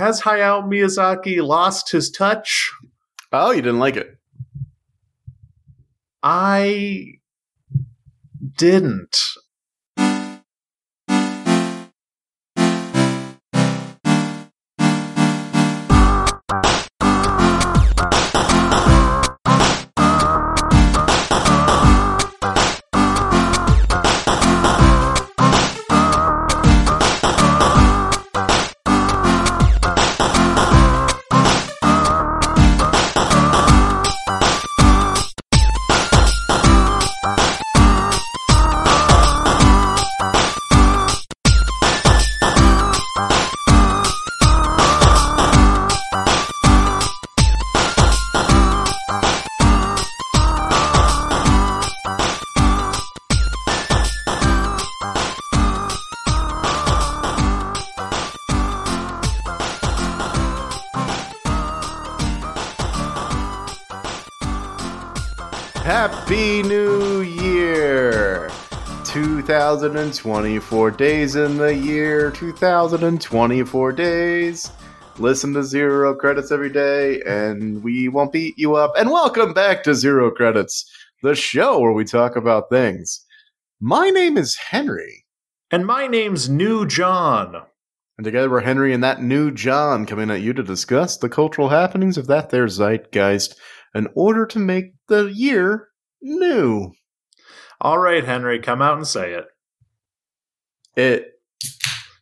has Hayao Miyazaki lost his touch? Oh, you didn't like it? I didn't. 2024 days in the year, 2024 days. Listen to Zero Credits every day, and we won't beat you up. And welcome back to Zero Credits, the show where we talk about things. My name is Henry, And my name's New John. and together we're Henry and that new John coming at you to discuss the cultural happenings of that there zeitgeist in order to make the year new. All right, Henry, come out and say it. It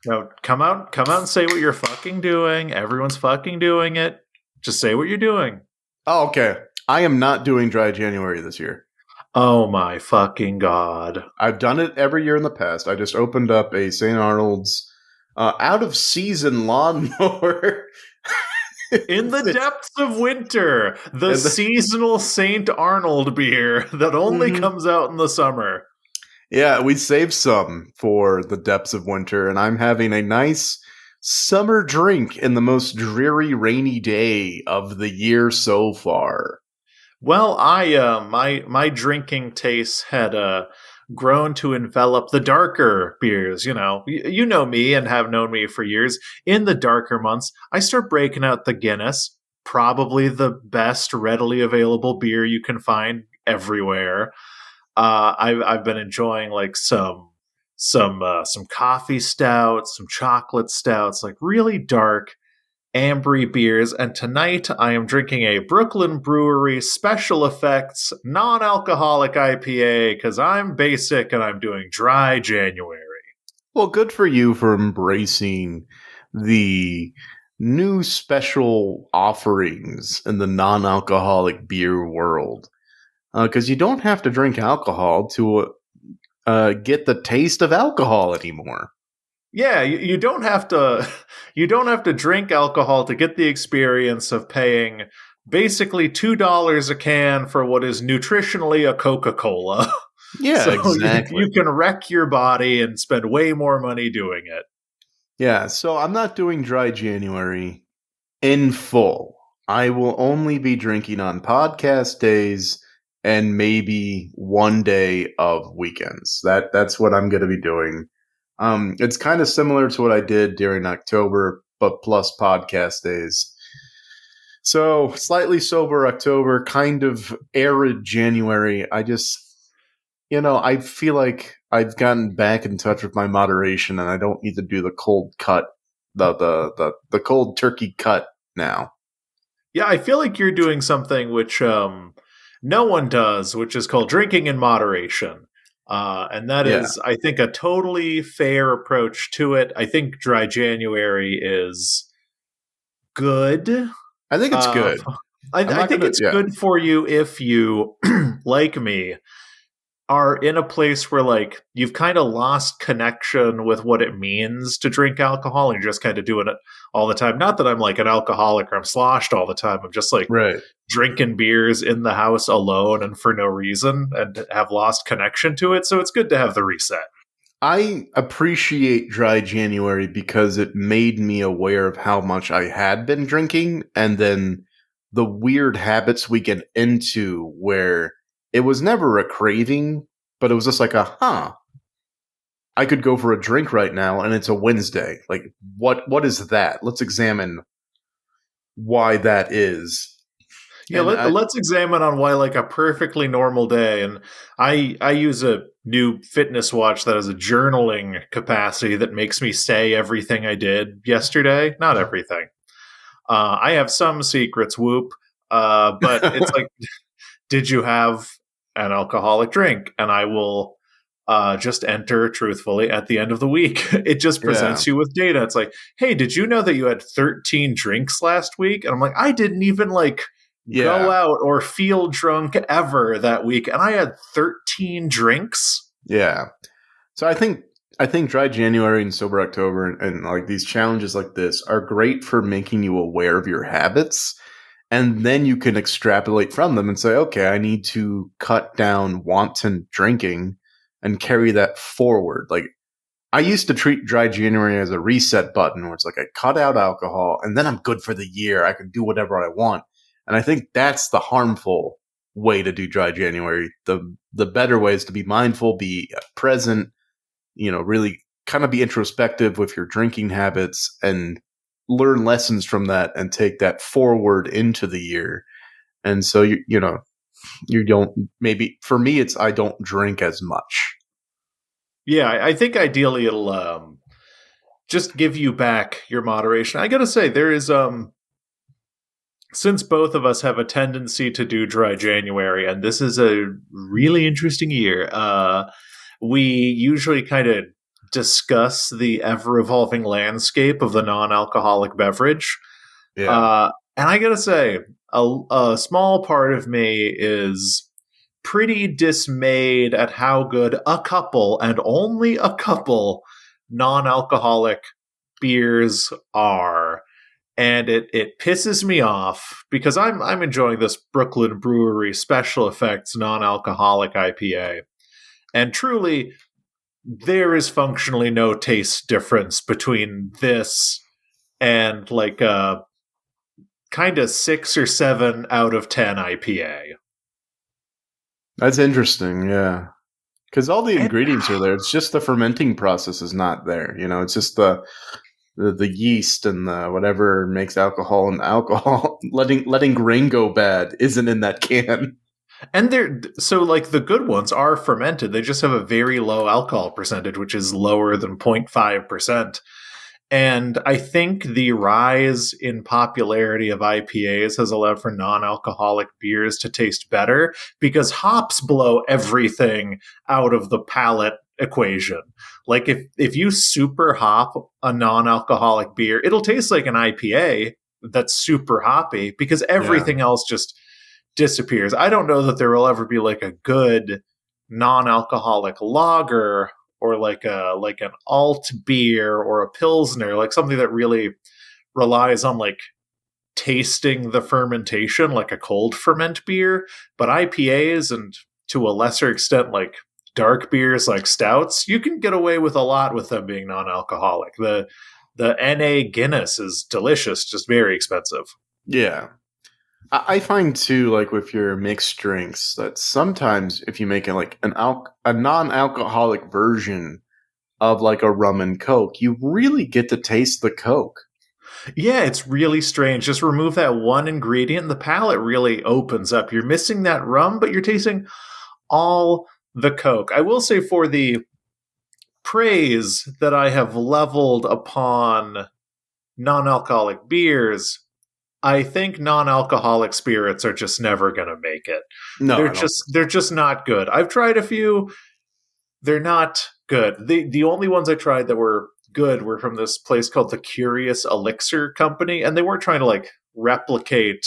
No, come out, come out and say what you're fucking doing. Everyone's fucking doing it. Just say what you're doing. Oh, okay. I am not doing dry January this year. Oh my fucking god. I've done it every year in the past. I just opened up a St. Arnold's uh, out of season lawnmower. In the depths of winter, the, the- seasonal St. Arnold beer that only Mhm. comes out in the summer. Yeah, we saved some for the depths of winter, and I'm having a nice summer drink in the most dreary, rainy day of the year so far. Well, I uh my my drinking tastes had uh grown to envelop the darker beers, you know. You know me and have known me for years. In the darker months, I start breaking out the Guinness, probably the best readily available beer you can find everywhere. Uh I've I've been enjoying like some some uh, some coffee stouts, some chocolate stouts, like really dark Ambry beers, and tonight I am drinking a Brooklyn Brewery Special Effects non alcoholic IPA because I'm basic and I'm doing dry January. Well, good for you for embracing the new special offerings in the non alcoholic beer world. Because you don't have to drink alcohol to uh, get the taste of alcohol anymore. Yeah, you, you don't have to you don't have to drink alcohol to get the experience of paying basically two dollars a can for what is nutritionally a Coca Cola. Yeah, so you- exactly. you can wreck your body and spend way more money doing it. Yeah, so I'm not doing dry January in full. I will only be drinking on podcast days and maybe one day of weekends. That that's what I'm going to be doing. Um, it's kind of similar to what I did during October, but plus podcast days. So slightly sober October, kind of arid January. I just, you know, I feel like I've gotten back in touch with my moderation, and I don't need to do the cold cut, the the the, the cold turkey cut now. Yeah, I feel like you're doing something which um, no one does, which is called drinking in moderation. Uh, and that Yeah. is, I think, a totally fair approach to it. I think dry January is good. I think it's Uh, good. I, I think gonna- it's yeah. good for you if you, like me, are in a place where like you've kind of lost connection with what it means to drink alcohol and you're just kind of doing it all the time. Not that I'm like an alcoholic or I'm sloshed all the time. I'm just like Right. drinking beers in the house alone and for no reason and have lost connection to it. So it's good to have the reset. I appreciate dry January because it made me aware of how much I had been drinking and then the weird habits we get into where it was never a craving, but it was just like a huh. I could go for a drink right now and it's a Wednesday. Like what what is that? Let's examine why that is. Yeah, let, us examine on why like a perfectly normal day and I I use a new fitness watch that has a journaling capacity that makes me say everything I did yesterday, not everything. Uh, I have some secrets, whoop. Uh, but it's like, did you have an alcoholic drink? And I will uh, just enter truthfully at the end of the week. It just presents yeah. you with data. It's like, hey, did you know that you had 13 drinks last week? And I'm like, I didn't even like yeah. go out or feel drunk ever that week. And I had 13 drinks. Yeah. So I think I think dry January and sober October and, and, like these challenges like this are great for making you aware of your habits. And then you can extrapolate from them and say, okay, I need to cut down wanton drinking and carry that forward. Like I used to treat dry January as a reset button where it's like I cut out alcohol and then I'm good for the year. I can do whatever I want. And I think that's the harmful way to do dry January. The the better way is to be mindful, be present, you know, really kind of be introspective with your drinking habits and learn lessons from that and take that forward into the year. And so you you know, you don't maybe for me it's I don't drink as much. Yeah, I think ideally it'll um just give you back your moderation. I got to say there is um since both of us have a tendency to do dry January and this is a really interesting year. Uh we usually kind of discuss the ever evolving landscape of the non alcoholic beverage. Yeah. Uh, and I gotta say, a, a small part of me is pretty dismayed at how good a couple and only a couple non alcoholic beers are. And it, it pisses me off because I'm I'm enjoying this Brooklyn Brewery Special Effects non alcoholic IPA. And truly, there is functionally no taste difference between this and like a kind of six or seven out of ten IPA. That's interesting, yeah. Because all the ingredients are there. It's just the fermenting process is not there. You know, it's just the the, the yeast and the whatever makes alcohol and alcohol letting letting grain go bad isn't in that can. And they're so like the good ones are fermented. They just have a very low alcohol percentage, which is lower than 0.5%. And I think the rise in popularity of IPAs has allowed for non alcoholic beers to taste better because hops blow everything out of the palate equation. Like if, if you super hop a non alcoholic beer, it'll taste like an IPA that's super hoppy because everything yeah. else just disappears. I don't know that there will ever be like a good non-alcoholic lager or like a like an alt beer or a pilsner, like something that really relies on like tasting the fermentation like a cold ferment beer, but IPAs and to a lesser extent like dark beers like stouts, you can get away with a lot with them being non-alcoholic. The the NA Guinness is delicious, just very expensive. Yeah. I find too, like with your mixed drinks, that sometimes if you make it like an al- a non-alcoholic version of like a rum and coke, you really get to taste the coke. Yeah, it's really strange. Just remove that one ingredient, and the palate really opens up. You're missing that rum, but you're tasting all the coke. I will say for the praise that I have leveled upon non-alcoholic beers I think non-alcoholic spirits are just never going to make it. No, they're just they're just not good. I've tried a few; they're not good. the The only ones I tried that were good were from this place called the Curious Elixir Company, and they weren't trying to like replicate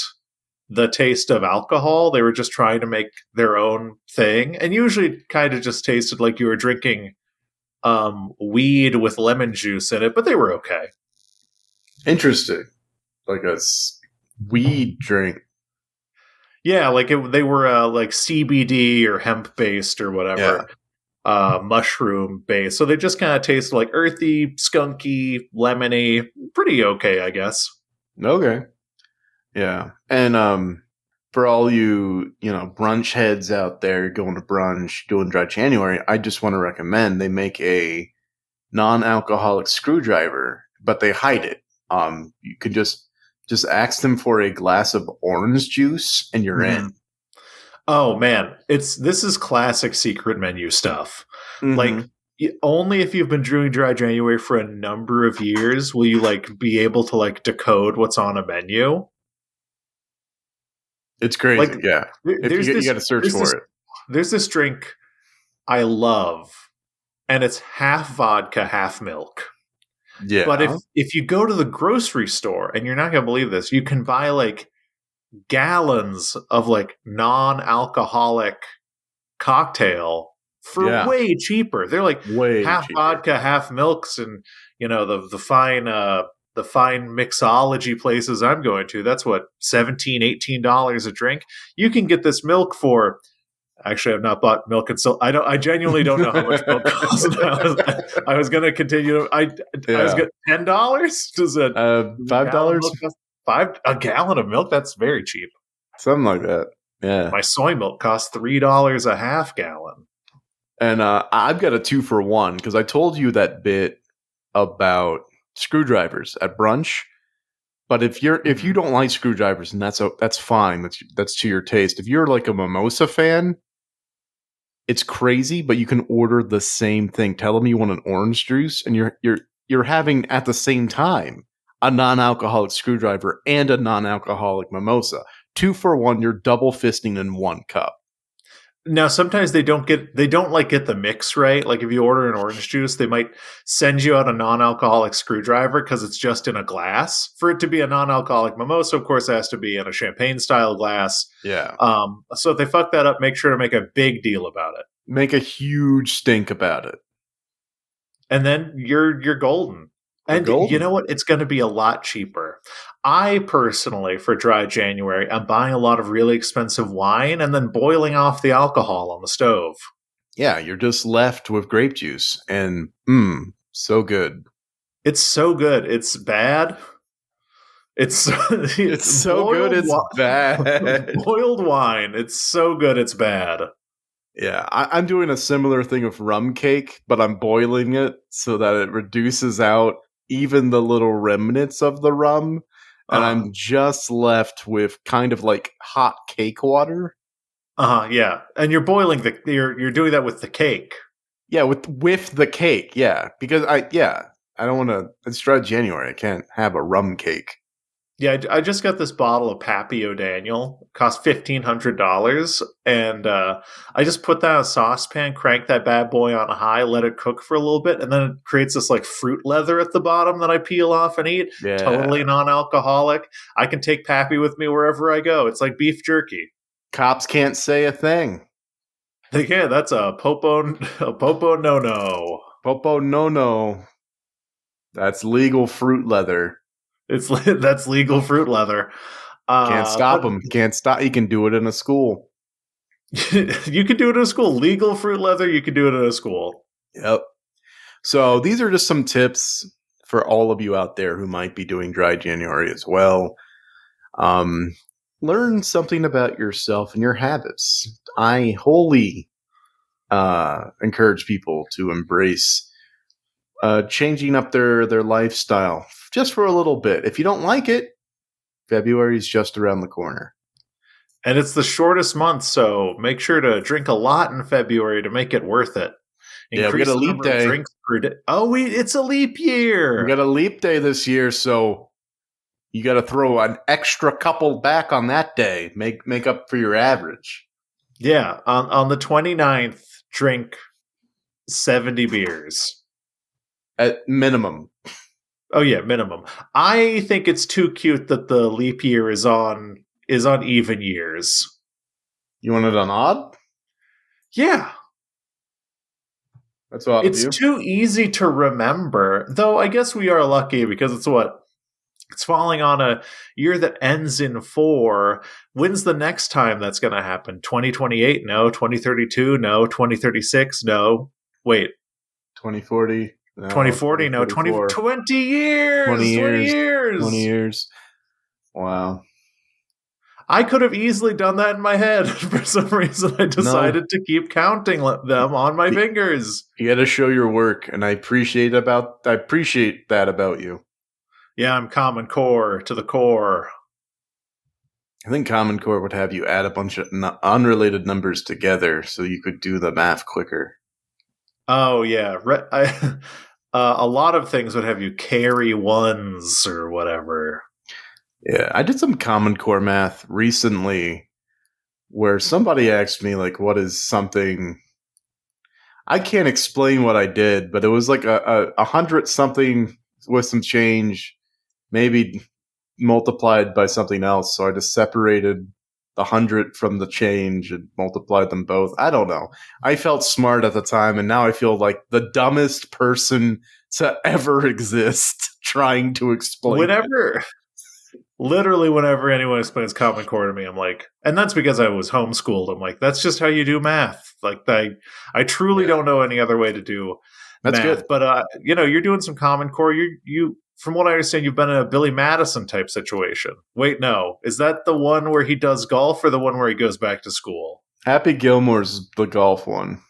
the taste of alcohol. They were just trying to make their own thing, and usually kind of just tasted like you were drinking um, weed with lemon juice in it, but they were okay. Interesting, like a weed drink. Yeah, like it, they were uh, like CBD or hemp based or whatever, yeah. uh, mushroom based. So they just kind of tasted like earthy, skunky, lemony. Pretty okay, I guess. Okay. Yeah, and um, for all you you know brunch heads out there going to brunch doing dry January, I just want to recommend they make a non-alcoholic screwdriver, but they hide it. Um, you can just just ask them for a glass of orange juice, and you're Mhm. in. Oh man, it's this is classic secret menu stuff. Like Mhm. y- only if you've been doing dry January for a number of years will you like be able to like decode what's on a menu. it's crazy. like, yeah, There- if you, get- you got to search for this- it. there's this drink I love, and it's half vodka, half milk. Yeah, But if if you go to the grocery store, and you're not gonna believe this, you can buy like gallons of like non-alcoholic cocktail for Yeah. way cheaper. They're like way half cheaper. vodka, half milks, and you know the the fine uh the fine mixology places I'm going to. That's what 17 18 dollars a drink. You can get this milk for. Actually, I've not bought milk and so I don't. I genuinely don't know how much milk costs. I was, I was going to continue. I I was Yeah. going ten dollars. Does a Uh, five dollars, of milk cost- Five a gallon of milk. That's very cheap. something like that. Yeah, My soy milk costs three dollars a half gallon. and uh, I've got a two for one because I told you that bit about screwdrivers at brunch. But if you're if you don't like screwdrivers, and that's o- that's fine. That's that's to your taste. If you're like a mimosa fan, it's crazy. But you can order the same thing. Tell them you want an orange juice, and you're you're you're having at the same time a non-alcoholic screwdriver and a non-alcoholic mimosa. Two for one. You're double fisting in one cup. Now sometimes they don't get they don't like get the mix right. Like if you order an orange juice, they might send you out a non-alcoholic screwdriver because it's just in a glass. For it to be a non-alcoholic mimosa, of course, it has to be in a champagne style glass. Yeah. Um, so if they fuck that up, make sure to make a big deal about it, Make a huge stink about it. and then you're you're golden. You're And golden. you know what? It's going to be a lot cheaper. I personally, for dry January, I'm buying a lot of really expensive wine and then boiling off the alcohol on the stove. Yeah, you're just left with grape juice and mmm, so good. It's so good. It's bad. It's It's so good it's wi- bad. boiled wine. It's so good. It's bad. yeah, I, I'm doing a similar thing with rum cake, but I'm boiling it so that it reduces out even the little remnants of the rum. And Uh-huh. I'm just left with kind of like hot cake water. Uh huh. Yeah, and you're boiling the. You're you're doing that with the cake. Yeah, with with the cake. Yeah, because I yeah I don't want to. It's dry January. I can't have a rum cake. Yeah, I, I just got this bottle of Pappy O'Daniel. Cost fifteen hundred dollars, and uh, I just put that in a saucepan, crank that bad boy on high, let it cook for a little bit, and then it creates this like fruit leather at the bottom that I peel off and eat. Yeah, Totally non-alcoholic. I can take Pappy with me wherever I go. It's like beef jerky. Cops can't say a thing. Yeah, that's a popo a popo no no. Popo no no. That's legal fruit leather. It's that's legal fruit leather. Uh, Can't stop him. Can't stop. You can do it in a school. you can do it in a school. Legal fruit leather. You can do it in a school. Yep. So these are just some tips for all of you out there who might be doing dry January as well. Um, learn something about yourself and your habits. I wholly uh, encourage people to embrace uh, changing up their their lifestyle just for a little bit. If you don't like it, February is just around the corner. And it's the shortest month, so make sure to drink a lot in February to make it worth it. Yeah, we got a leap day. Day. Oh, we, it's a leap year. We got a leap day this year, so you got to throw an extra couple back on that day. Make make up for your average. yeah, on, on the 29th, drink 70 beers. At minimum. Oh yeah, minimum. I think it's too cute that the leap year is on is on even years. You want it on odd? Yeah, That's odd it's too easy to remember. Though I guess we are lucky because it's what it's falling on a year that ends in four. When's the next time that's going to happen? 2028? No. 2032? No. 2036? No. Wait. 2040. No, 2040? No. 20, 20 years. 20 20 years. years. 20 years. Wow. I could have easily done that in my head. For some reason, I decided no. to keep counting them on my fingers. You got to show your work, and I appreciate about I appreciate that about you. Yeah, I'm Common Core to the core. I think Common Core would have you add a bunch of unrelated numbers together so you could do the math quicker. Oh yeah, Re- I, uh, a lot of things would have you carry ones or whatever. Yeah, I did some Common Core math recently where somebody asked me like what is something I can't explain what I did, but it was like a, a, a hundred something with some change, maybe multiplied by something else. So I just separated the hundred from the change and multiplied them both. I don't know. I felt smart at the time, and now I feel like the dumbest person to ever exist trying to explain. Whenever, it literally whenever anyone explains common core to me i'm like and that's because i was homeschooled i'm like that's just how you do math like i i truly yeah. don't know any other way to do that's math. good but uh you know you're doing some common core you you from what i understand you've been in a billy madison type situation wait no is that the one where he does golf or the one where he goes back to school happy gilmore's the golf one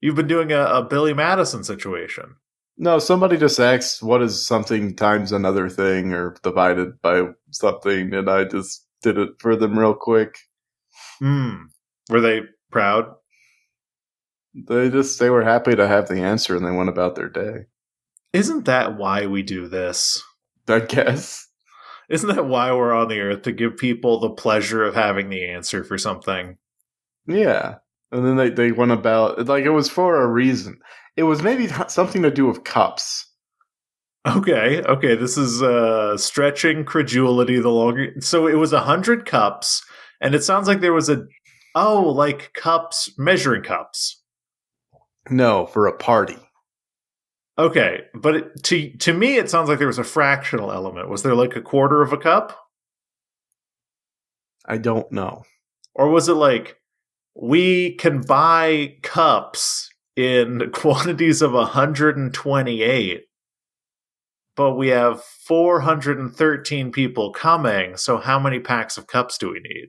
you've been doing a, a billy madison situation no, somebody just asked what is something times another thing or divided by something, and I just did it for them real quick. Hmm. Were they proud? They just they were happy to have the answer and they went about their day. Isn't that why we do this? I guess. Isn't that why we're on the earth to give people the pleasure of having the answer for something? Yeah. And then they, they went about like it was for a reason. It was maybe something to do with cups. Okay, okay. This is uh stretching credulity the longer. So it was a hundred cups, and it sounds like there was a oh, like cups, measuring cups. No, for a party. Okay, but it, to to me, it sounds like there was a fractional element. Was there like a quarter of a cup? I don't know. Or was it like we can buy cups in quantities of 128 but we have 413 people coming so how many packs of cups do we need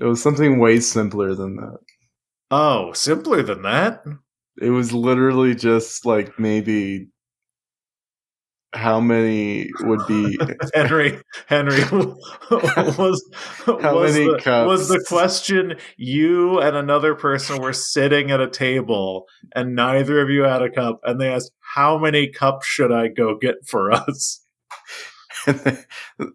it was something way simpler than that oh simpler than that it was literally just like maybe how many would be Henry Henry was how was many the, cups? was the question you and another person were sitting at a table and neither of you had a cup and they asked how many cups should I go get for us?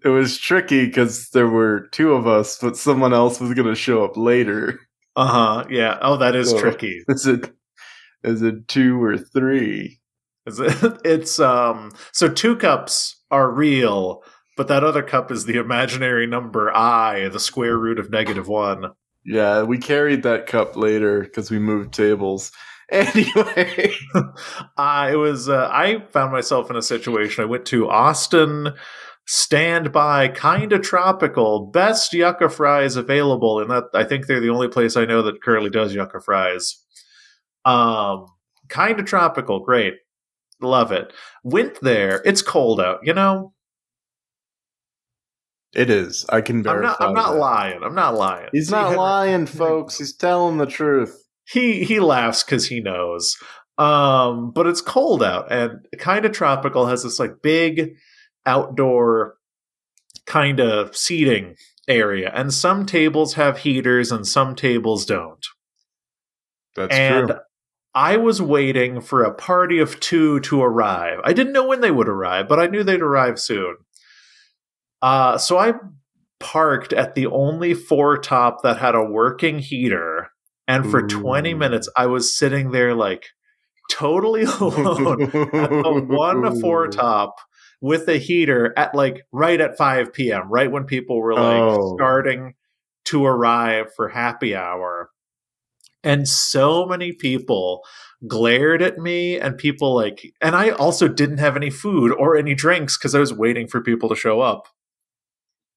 It was tricky because there were two of us but someone else was going to show up later. Uh-huh yeah. Oh that is so, tricky. is it is it two or three it's um so two cups are real, but that other cup is the imaginary number i, the square root of negative one. Yeah, we carried that cup later because we moved tables. Anyway, uh, it was. Uh, I found myself in a situation. I went to Austin standby, kinda tropical, best yucca fries available, and that I think they're the only place I know that currently does yucca fries. Um, kinda tropical, great. Love it. Went there. It's cold out, you know? It is. I can verify. I'm not, I'm not lying. I'm not lying. He's not Henry, lying, folks. He's telling the truth. He he laughs because he knows. Um, but it's cold out and kind of tropical. Has this like big outdoor kind of seating area, and some tables have heaters and some tables don't. That's and true. I was waiting for a party of two to arrive. I didn't know when they would arrive, but I knew they'd arrive soon. Uh, so I parked at the only four top that had a working heater. And for Ooh. 20 minutes, I was sitting there like totally alone at the one four top with a heater at like right at 5 p.m., right when people were like oh. starting to arrive for happy hour and so many people glared at me and people like and i also didn't have any food or any drinks because i was waiting for people to show up.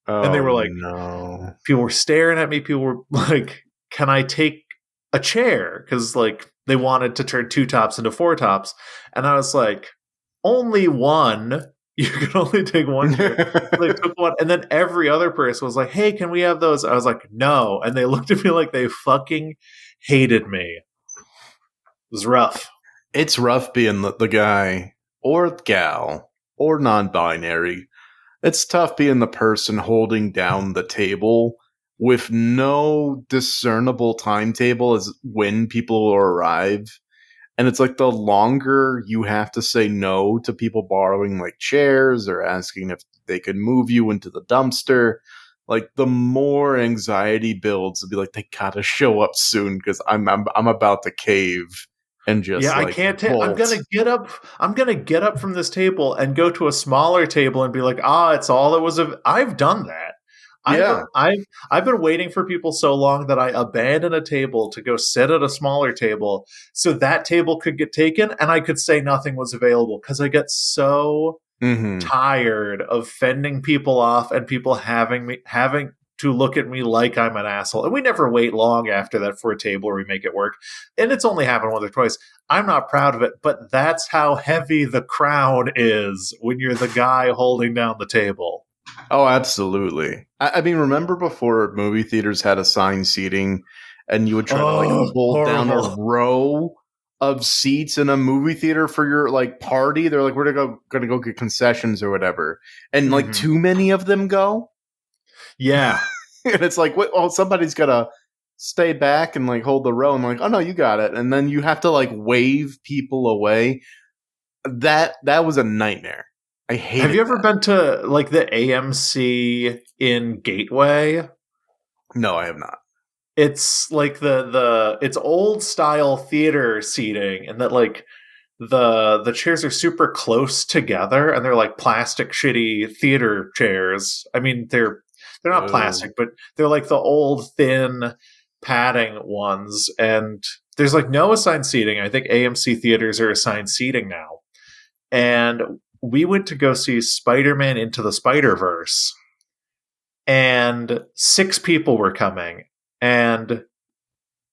Oh, and they were oh, like no. people were staring at me people were like can i take a chair? Because like they wanted to turn two tops into four tops. And i was like only one? You can only take one they took one, and then every other person was like, "Hey, can we have those?" I was like, "No," and they looked at me like they fucking hated me. It was rough. It's rough being the, the guy or gal or non-binary. It's tough being the person holding down the table with no discernible timetable as when people will arrive. And it's like the longer you have to say no to people borrowing like chairs or asking if they could move you into the dumpster, like the more anxiety builds to be like they gotta show up soon because I'm, I'm I'm about to cave and just yeah, like, I can't. Ta- I'm gonna get up. I'm gonna get up from this table and go to a smaller table and be like, ah, it's all that was. Of-. I've done that. Yeah. I've, I've I've been waiting for people so long that I abandon a table to go sit at a smaller table so that table could get taken and I could say nothing was available because I get so Mhm. tired of fending people off and people having me having to look at me like I'm an asshole. And we never wait long after that for a table where we make it work. And it's only happened once or twice. I'm not proud of it, but that's how heavy the crown is when you're the guy holding down the table. Oh, absolutely. I, I mean, remember before movie theaters had assigned seating, and you would try to Oh, like hold down a row of seats in a movie theater for your like party. They're like, we're gonna go gonna go get concessions or whatever, and like Mhm. too many of them go, Yeah. and it's like, what? Oh, somebody's gotta stay back and like hold the row. And like, oh no, you got it, and then you have to like wave people away. That that was a nightmare. I hate. Have you ever been to like the AMC in Gateway? No, I have not. It's like the the it's old style theater seating and that like the the chairs are super close together and they're like plastic shitty theater chairs. I mean they're they're not Oh. plastic, but they're like the old thin padding ones and there's like no assigned seating. I think AMC theaters are assigned seating now. And we went to go see Spider-Man into the Spider-Verse. And six people were coming and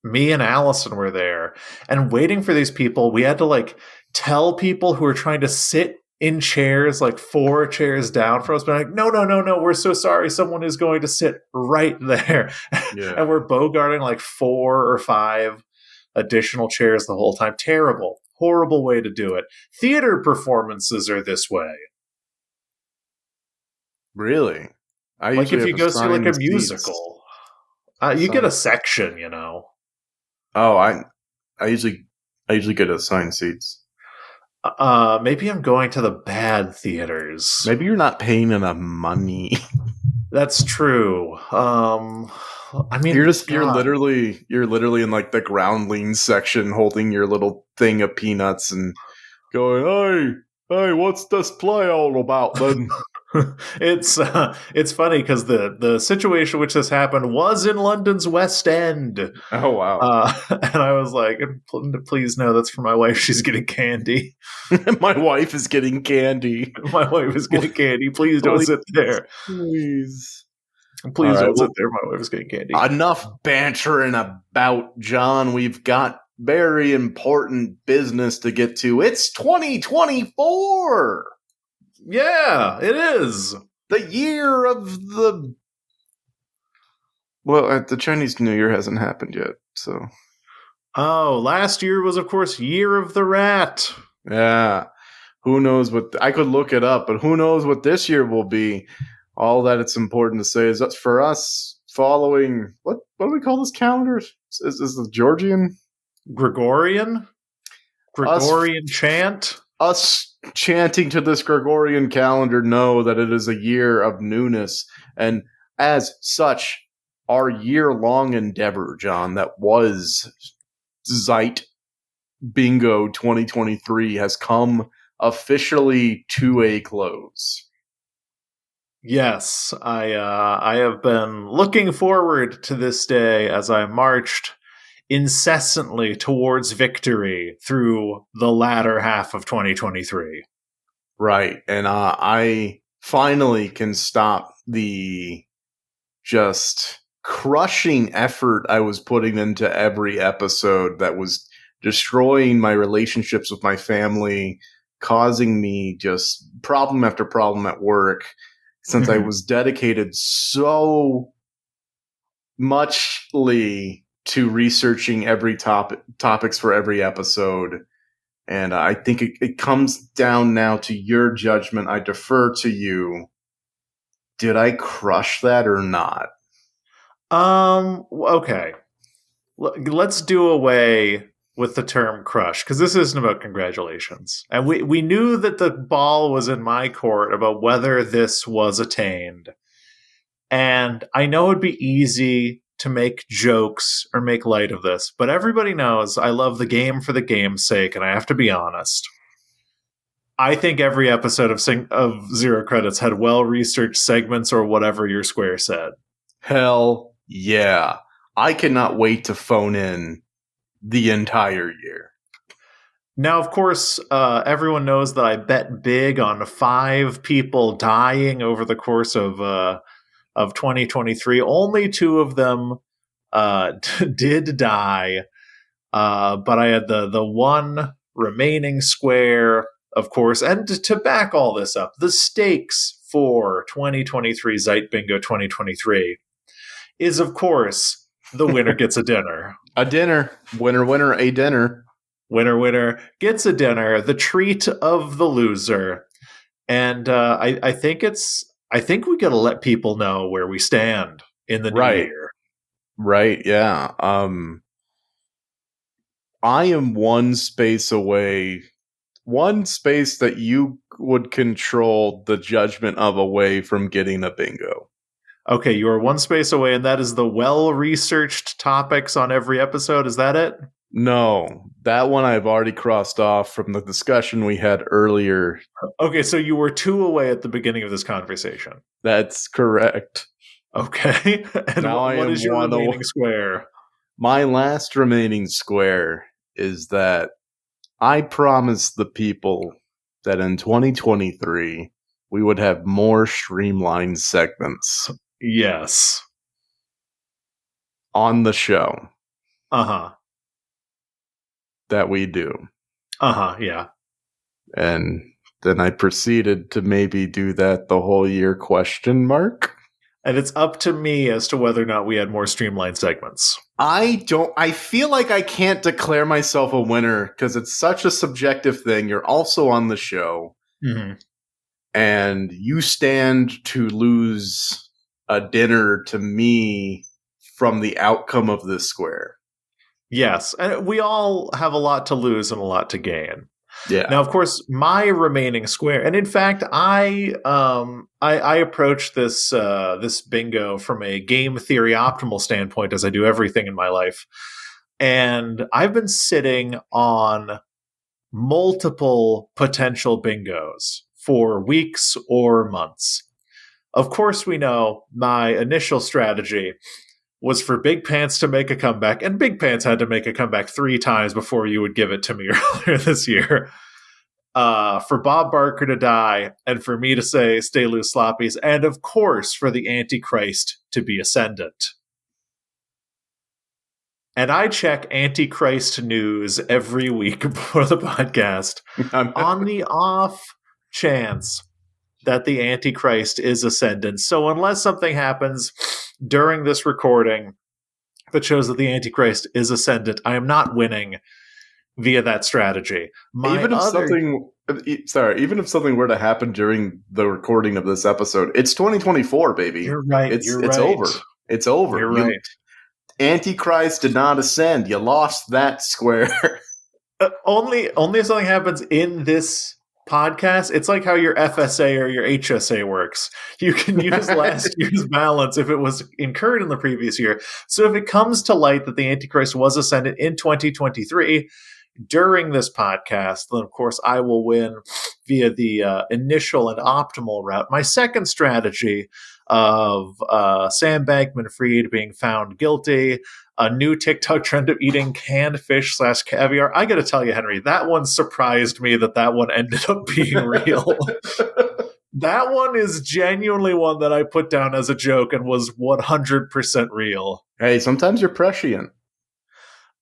me and Allison were there and waiting for these people. We had to like tell people who were trying to sit in chairs, like four chairs down from us, but like, no, no, no, no, we're so sorry. Someone is going to sit right there. Yeah. and we're bogarting like four or five additional chairs the whole time. Terrible, horrible way to do it. Theater performances are this way. Really? I Like if you go see like a musical, uh, you get a section, you know. Oh, I I usually I usually get assigned seats. Uh, maybe I'm going to the bad theaters. Maybe you're not paying enough money. That's true. Um, I mean, You're just you're literally you're literally in like the groundling section holding your little thing of peanuts and going, Hey, hey, what's this play all about then? it's uh, it's funny because the the situation which this happened was in London's West End, oh wow. uh, and I was like, "Please no, that's for my wife. She's getting candy. My wife is getting candy. My wife is getting candy. Please don't Please. sit there. Please. Please right, don't well- sit there. My wife is getting candy." Enough bantering about John. We've got very important business to get to. It's 2024. Yeah, it is. the year of the well uh, the chinese new year hasn't happened yet so Oh, last year was, of course, Year of the Rat. yeah who knows what i could look it up but who knows what this year will be all that it's important to say is that for us following what what do we call this calendar is, is the georgian Gregorian? Gregorian chant? Us chanting to this Gregorian calendar know that it is a year of newness, and as such, our year long endeavor, John, that was Zeit Bingo 2023 has come officially to a close. Yes, I uh, I have been looking forward to this day as I marched incessantly towards victory through the latter half of 2023. Right. And uh, I finally can stop the just crushing effort I was putting into every episode that was destroying my relationships with my family, causing me just problem after problem at work since I Mhm. was dedicated so muchly to researching every topic topics for every episode. And I think it, it comes down now to your judgment. I defer to you. Did I crush that or not? Um. Okay. L- Let's do away with the term crush because this isn't about congratulations, and we we knew that the ball was in my court about whether this was attained, and I know it'd be easy to make jokes or make light of this, but everybody knows I love the game for the game's sake, and I have to be honest. I think every episode of Sing- of Zero Credits had well researched segments or whatever your square said. Hell yeah. I cannot wait to phone in the entire year. Now, of course, uh, everyone knows that I bet big on five people dying over the course of uh, of 2023. Only two of them uh, did die, uh, but I had the the one remaining square, of course. And to, back all this up, the stakes for 2023 Zeit Bingo 2023 is, of course, the winner gets a dinner. A dinner. Winner, winner, a dinner. winner winner gets a dinner the treat of the loser and uh, I, I think it's i think we gotta let people know where we stand in the new Right. year Right, yeah. Um I am one space away one space that you would control the judgment of away from getting a bingo. okay you are one space away and that is the well researched topics on every episode is that it No, that one I've already crossed off from the discussion we had earlier. okay so you were two away at the beginning of this conversation That's correct. okay and Now what, I am is your one away. square My last remaining square is that I promised the people that in 2023 we would have more streamlined segments yes on the show uh-huh that we do. uh-huh yeah And then I proceeded to maybe do that the whole year question mark. and it's up to me as to whether or not we had more streamlined segments I don't I feel like I can't declare myself a winner because it's such a subjective thing. You're also on the show. mm-hmm. and you stand to lose a dinner to me from the outcome of this square. Yes, and we all have a lot to lose and a lot to gain. Yeah. Now, of course, my remaining square, and in fact, I um I, I approach this uh, this bingo from a game theory optimal standpoint, as I do everything in my life, and I've been sitting on multiple potential bingos for weeks or months. Of course, we know my initial strategy was for Big Pants to make a comeback, and Big Pants had to make a comeback three times before you would give it to me earlier this year. Uh, for Bob Barker to die, and for me to say "Stay loose, sloppies," and of course for the Antichrist to be ascendant. And I check Antichrist news every week before the podcast on the off chance that the Antichrist is ascendant. So unless something happens during this recording that shows that the Antichrist is ascendant, I am not winning via that strategy. My even if other- something sorry, even if something were to happen during the recording of this episode, it's 2024, baby. you're right. it's you're it's right. over. It's over. You're You- right. Antichrist did not ascend. You lost that square. Uh, only only if something happens in this podcast. It's like how your FSA or your HSA works. You can use last year's balance if it was incurred in the previous year. So if it comes to light that the Antichrist was ascended in 2023 during this podcast, then of course I will win via the uh, initial and optimal route. My second strategy of uh, Sam Bankman Fried being found guilty, a new TikTok trend of eating canned fish slash caviar. I got to tell you, Henry, that one surprised me that that one ended up being real. that one is genuinely one that I put down as a joke and was 100% real. hey, sometimes you're prescient.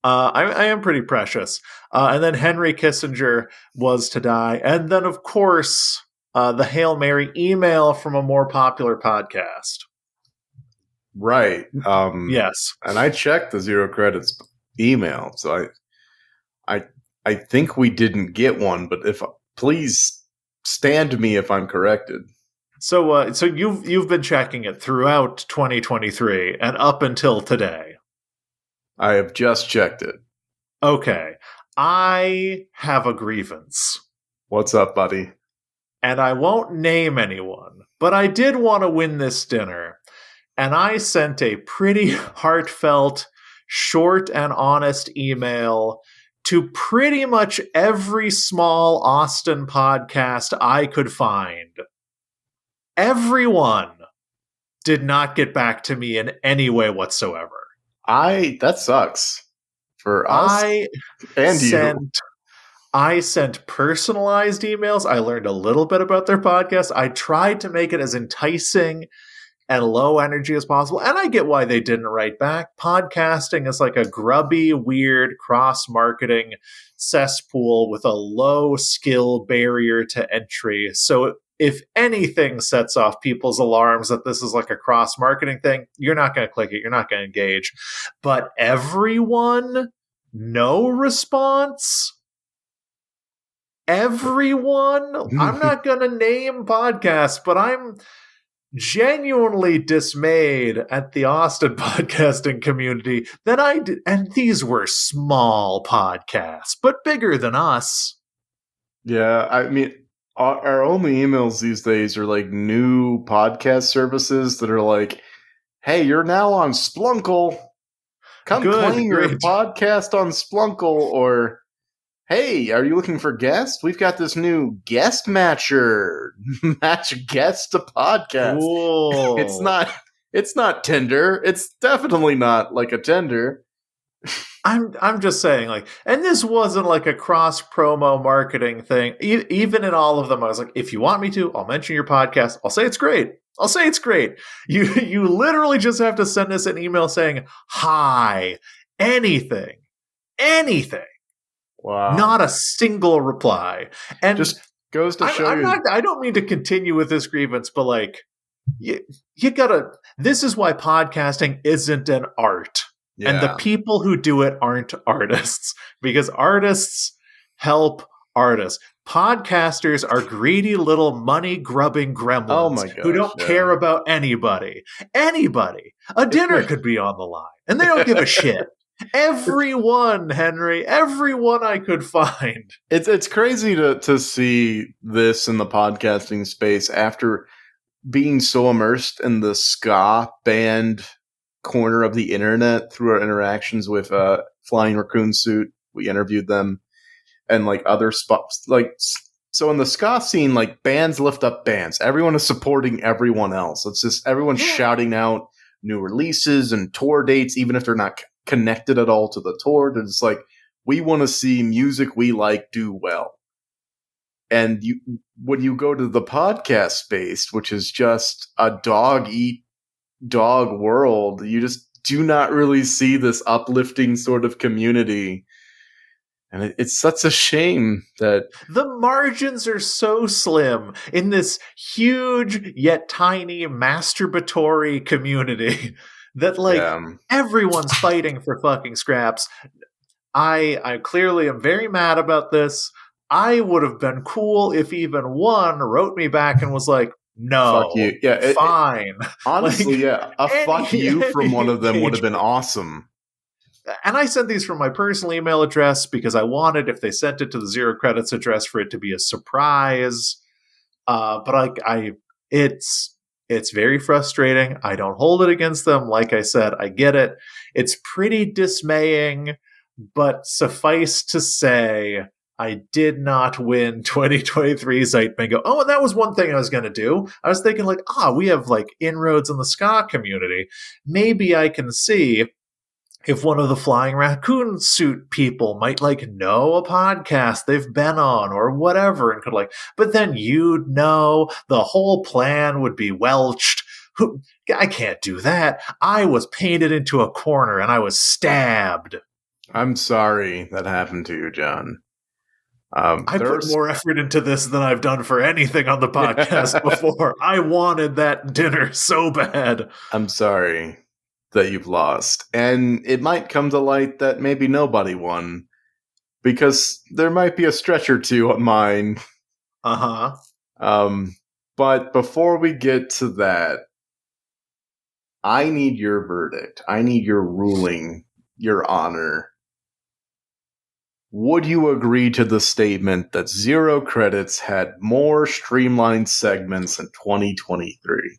Uh, I, I, am pretty precious. Uh, and then Henry Kissinger was to die. And then, of course, uh, the Hail Mary email from a more popular podcast. Right. Um, yes. And I checked the zero credits email, so I, I, I think we didn't get one. But if please stand me if I'm corrected. So, uh, so you've you've been checking it throughout 2023 and up until today. I have just checked it. Okay, I have a grievance. What's up, buddy? And I won't name anyone, but I did want to win this dinner, and I sent a pretty heartfelt, short and honest email to pretty much every small Austin podcast I could find everyone did not get back to me in any way whatsoever. I that sucks for us I and sent, you. I sent personalized emails. I learned a little bit about their podcast. I tried to make it as enticing and low energy as possible. And I get why they didn't write back. Podcasting is like a grubby, weird cross marketing cesspool with a low skill barrier to entry. So if anything sets off people's alarms that this is like a cross marketing thing, you're not going to click it. You're not going to engage. But everyone, no response. Everyone, I'm not going to name podcasts, but I'm genuinely dismayed at the Austin podcasting community that I did. And these were small podcasts, but bigger than us. Yeah, I mean, our only emails these days are like new podcast services that are like, "Hey, you're now on Splunkle. Come Good, claim your podcast on Splunkle." Or, "Hey, are you looking for guests? We've got this new guest matcher. Match guests to podcast. It's not. It's not Tinder. It's definitely not like a Tinder." I'm I'm just saying like and this wasn't like a cross promo marketing thing e- even in all of them I was like if you want me to I'll mention your podcast I'll say it's great I'll say it's great you you literally just have to send us an email saying hi anything anything wow not a single reply and just goes to show I, you not, I don't mean to continue with this grievance but like you, you gotta this is why podcasting isn't an art yeah. And the people who do it aren't artists because artists help artists. Podcasters are greedy little money grubbing gremlins oh my gosh, who don't yeah. care about anybody. Anybody. A dinner could be on the line and they don't give a shit. Everyone, Henry, everyone I could find. It's it's crazy to to see this in the podcasting space after being so immersed in the ska band corner of the internet through our interactions with uh, Flying Raccoon Suit. We interviewed them and like other spots. Like, so in the ska scene, like bands lift up bands. Everyone is supporting everyone else. It's just everyone's yeah. shouting out new releases and tour dates, even if they're not connected at all to the tour. It's like, we want to see music we like do well. And you, when you go to the podcast space, which is just a dog eat dog world, you just do not really see this uplifting sort of community. And it, it's such a shame that the margins are so slim in this huge yet tiny masturbatory community that like yeah. everyone's fighting for fucking scraps. I I clearly am very mad about this. I would have been cool if even one wrote me back and was like, no, fuck you. Yeah, it, fine. It, honestly, like, yeah, a any, fuck you from one of them would have been awesome. And I sent these from my personal email address because I wanted, if they sent it to the zero credits address, for it to be a surprise. Uh, but like I, it's it's very frustrating. I don't hold it against them. Like I said, I get it. It's pretty dismaying, but suffice to say, I did not win 2023 Zeit Bingo. Oh, and that was one thing I was going to do. I was thinking, like, ah, we have like inroads in the ska community. Maybe I can see if one of the flying raccoon suit people might like know a podcast they've been on or whatever and could like, but then you'd know the whole plan would be welched. I can't do that. I was painted into a corner and I was stabbed. I'm sorry that happened to you, John. Um, I put more effort into this than I've done for anything on the podcast before. I wanted that dinner so bad. I'm sorry that you've lost. And it might come to light that maybe nobody won because there might be a stretch or two on mine. Uh huh. Um, but before we get to that, I need your verdict. I need your ruling, your honor would you agree to the statement that Zero Credits had more streamlined segments in 2023?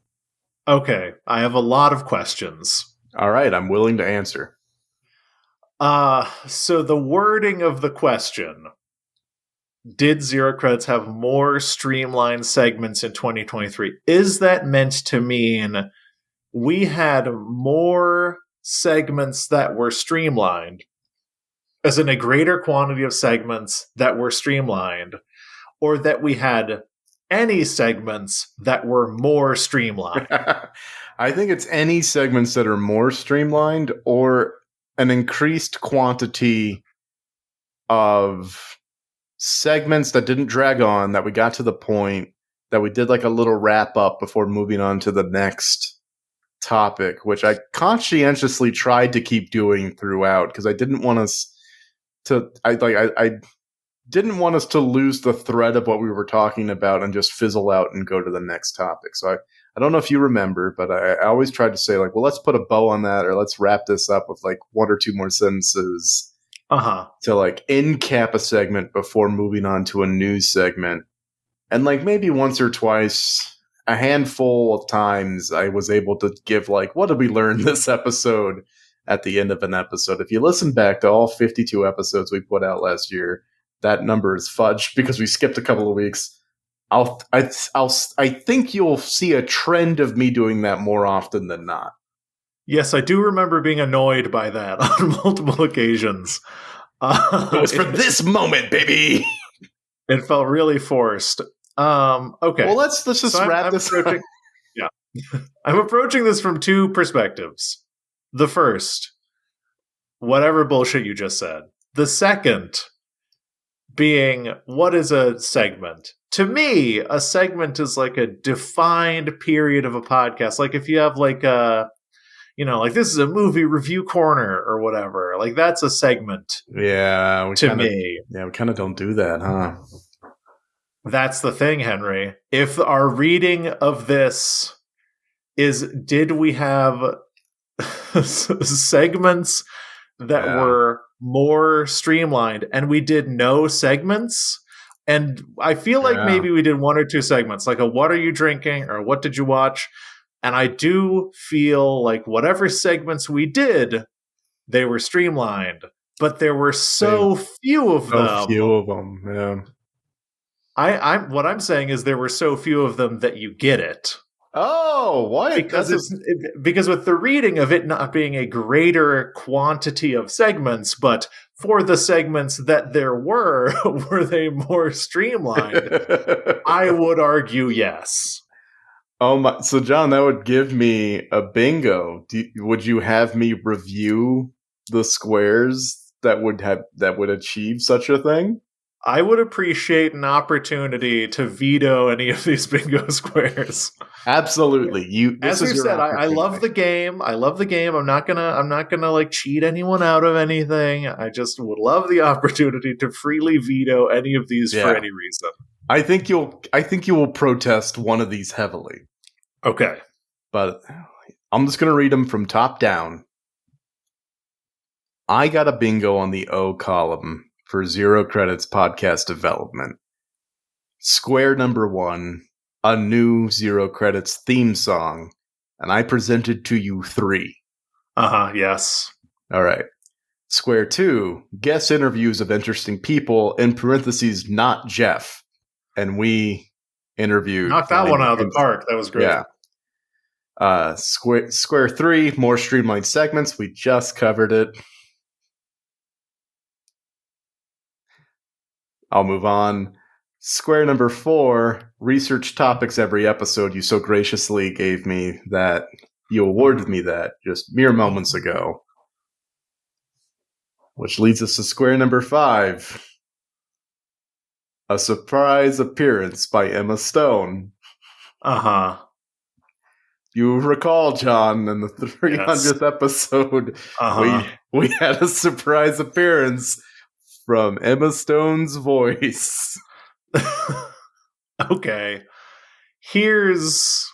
Okay, I have a lot of questions. All right, I'm willing to answer. Uh, so the wording of the question Did Zero Credits have more streamlined segments in 2023? Is that meant to mean we had more segments that were streamlined as in a greater quantity of segments that were streamlined, or that we had any segments that were more streamlined. I think it's any segments that are more streamlined or an increased quantity of segments that didn't drag on, that we got to the point, that we did like a little wrap up before moving on to the next topic, which I conscientiously tried to keep doing throughout because I didn't want us to I like I, I didn't want us to lose the thread of what we were talking about and just fizzle out and go to the next topic. So I, I don't know if you remember, but I, I always tried to say like, well, let's put a bow on that or let's wrap this up with like one or two more sentences. Uh-huh. To like end cap a segment before moving on to a news segment. And like maybe once or twice, a handful of times I was able to give like, what did we learn this episode? at the end of an episode. If you listen back to all 52 episodes we put out last year, that number is fudged because we skipped a couple of weeks. I'll, I, I'll, I think you'll see a trend of me doing that more often than not. Yes, I do remember being annoyed by that on multiple occasions. Uh, it was for it, this moment, baby. It felt really forced. Um, okay. Well, let's let's just so wrap I'm, this. I'm yeah, I'm approaching this from two perspectives. The first, whatever bullshit you just said. The second being, what is a segment? To me, a segment is like a defined period of a podcast. Like if you have like a, you know, like this is a movie review corner or whatever. Like that's a segment. Yeah, to kinda, me. Yeah, we kind of don't do that, huh? That's the thing, Henry. If our reading of this is did we have segments that yeah. were more streamlined and we did no segments and i feel like yeah. maybe we did one or two segments like a what are you drinking or what did you watch and i do feel like whatever segments we did they were streamlined but there were so few of so them few of them yeah I, I'm what I'm saying is there were so few of them that you get it. Oh, why? Because it's because with the reading of it not being a greater quantity of segments, but for the segments that there were, were they more streamlined? I would argue yes. Oh my! So John, that would give me a bingo. Do, would you have me review the squares that would have that would achieve such a thing? I would appreciate an opportunity to veto any of these bingo squares. Absolutely. You as you said, I, I, love the game. I love the game. I'm not gonna I'm not gonna like cheat anyone out of anything. I just would love the opportunity to freely veto any of these yeah. for any reason. I think you'll I think you will protest one of these heavily. Okay. But I'm just gonna read them from top down. I got a bingo on the O column for Zero Credits podcast development. Square number one, a new Zero Credits theme song, and I presented to you three. Uh huh, yes. All right. Square two, guest interviews of interesting people, in parentheses, not Jeff. And we interviewed. Knocked that one out of the park. That was great. Yeah. Uh, square, square three, more streamlined segments. We just covered it. I'll move on. Square number four, research topics every episode you so graciously gave me that you awarded me that just mere moments ago. Which leads us to square number five. A surprise appearance by Emma Stone. Uh huh. You recall, John, in the 300th episode, Uh-huh. we we had a surprise appearance from Emma Stone's voice. okay. Here's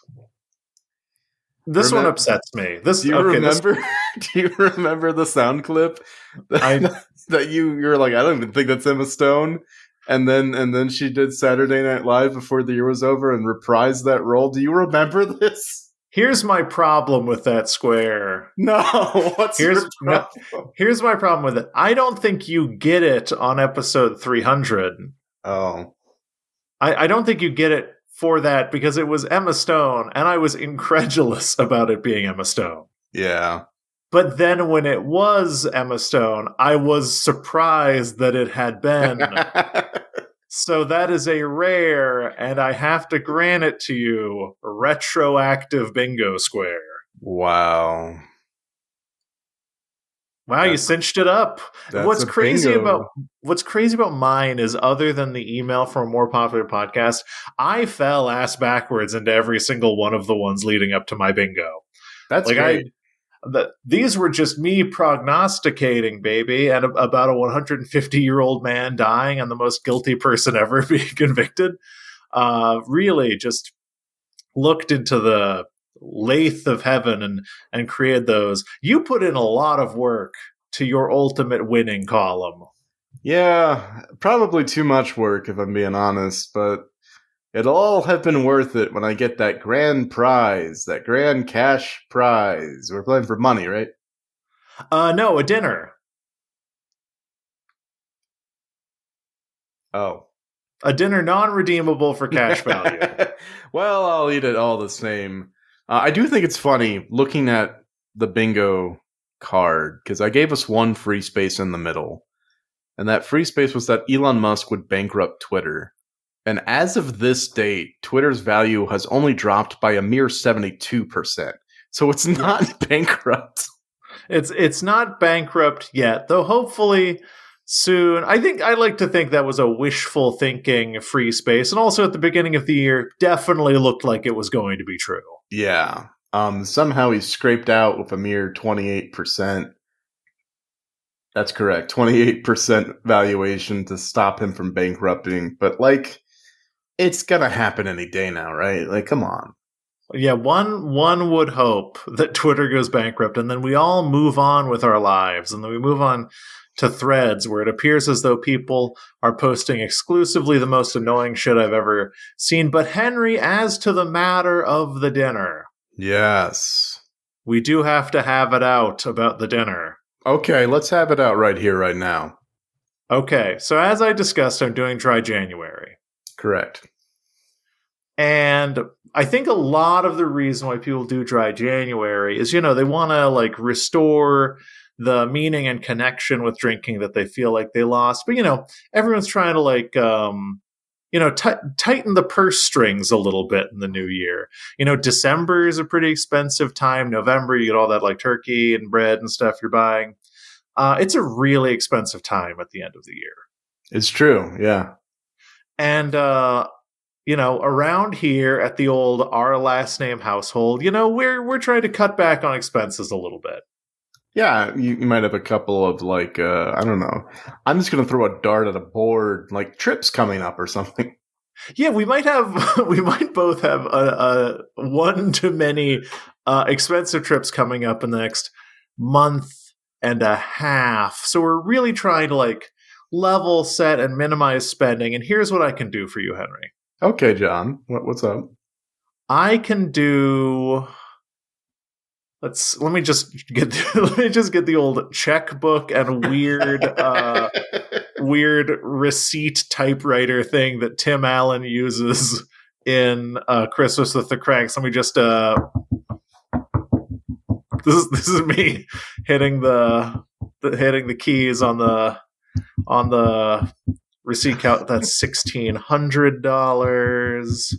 this one upsets me. This Do you okay, this- remember? do you remember the sound clip that, I- that you you're like I don't even think that's Emma Stone, and then and then she did Saturday Night Live before the year was over and reprised that role. Do you remember this? Here's my problem with that square. No. What's Here's- your no. Here's my problem with it. I don't think you get it on episode 300. Oh, I, I don't think you get it for that because it was Emma Stone, and I was incredulous about it being Emma Stone. yeah. But then when it was Emma Stone, I was surprised that it had been. so that is a rare, and I have to grant it to you, retroactive bingo square. wow. Wow, you cinched it up. What's crazy bingo. about what's crazy about mine is other than the email from a more popular podcast, I fell ass backwards into every single one of the ones leading up to my bingo. That's like great. I the, these were just me prognosticating, baby, and about a 150 year old man dying and the most guilty person ever being convicted. Uh, really, just looked into the lathe of heaven and and created those. You put in a lot of work to your ultimate winning column. Yeah, probably too much work if I'm being honest, but it'll all have been worth it when I get that grand prize, that grand cash prize. We're playing for money, right? Uh, no, a dinner, Oh. a dinner non-redeemable for cash value. well, I'll eat it all the same. Uh, I do think it's funny looking at the bingo card because I gave us one free space in the middle. And that free space was that Elon Musk would bankrupt Twitter. And as of this date, Twitter's value has only dropped by a mere 72%. So it's not bankrupt. It's it's not bankrupt yet, though. Hopefully soon. I think I like to think that was a wishful thinking free space, and also at the beginning of the year, definitely looked like it was going to be true. Yeah. Um, somehow he scraped out with a mere 28%. That's correct. 28% valuation to stop him from bankrupting. But, like, it's going to happen any day now, right? Like, come on. Yeah, one one would hope that Twitter goes bankrupt, and then we all move on with our lives, and then we move on to threads where it appears as though people are posting exclusively the most annoying shit I've ever seen. But Henry, as to the matter of the dinner, Yes. we do have to have it out about the dinner. Okay, let's have it out right here, right now. Okay, so as I discussed, I'm doing dry January. Correct. And I think a lot of the reason why people do dry January is, you know, they want to like restore the meaning and connection with drinking that they feel like they lost. But, you know, everyone's trying to like, um, you know, ti tighten the purse strings a little bit in the new year. You know, December is a pretty expensive time. November, you get all that like turkey and bread and stuff you're buying. Uh, it's a really expensive time at the end of the year. It's true. Yeah. And uh you know, around here at the old our last name household, you know, we're we're trying to cut back on expenses a little bit. Yeah, you, you might have a couple of like uh I don't know. I'm just gonna throw a dart at a board, like trips coming up or something. Yeah, we might have we might both have a, a one to many uh expensive trips coming up in the next month and a half. So we're really trying to like level set and minimize spending. And here's what I can do for you, Henry. Okay, John. What, what's up? I can do. Let's let me just get let me just get the old checkbook and weird uh, weird receipt typewriter thing that Tim Allen uses in uh, Christmas with the Cranks. Let me just uh, this is this is me hitting the, the hitting the keys on the on the receipt count. That's sixteen hundred dollars,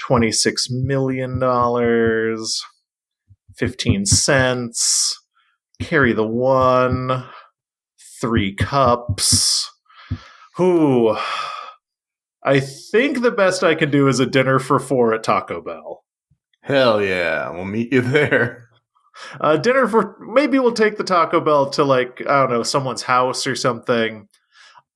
twenty six million dollars, fifteen cents. Carry the one. three cups. Who I think the best I can do is a dinner for four at Taco Bell. Hell yeah, we'll meet you there. Uh, dinner for maybe we'll take the Taco Bell to like I don't know someone's house or something.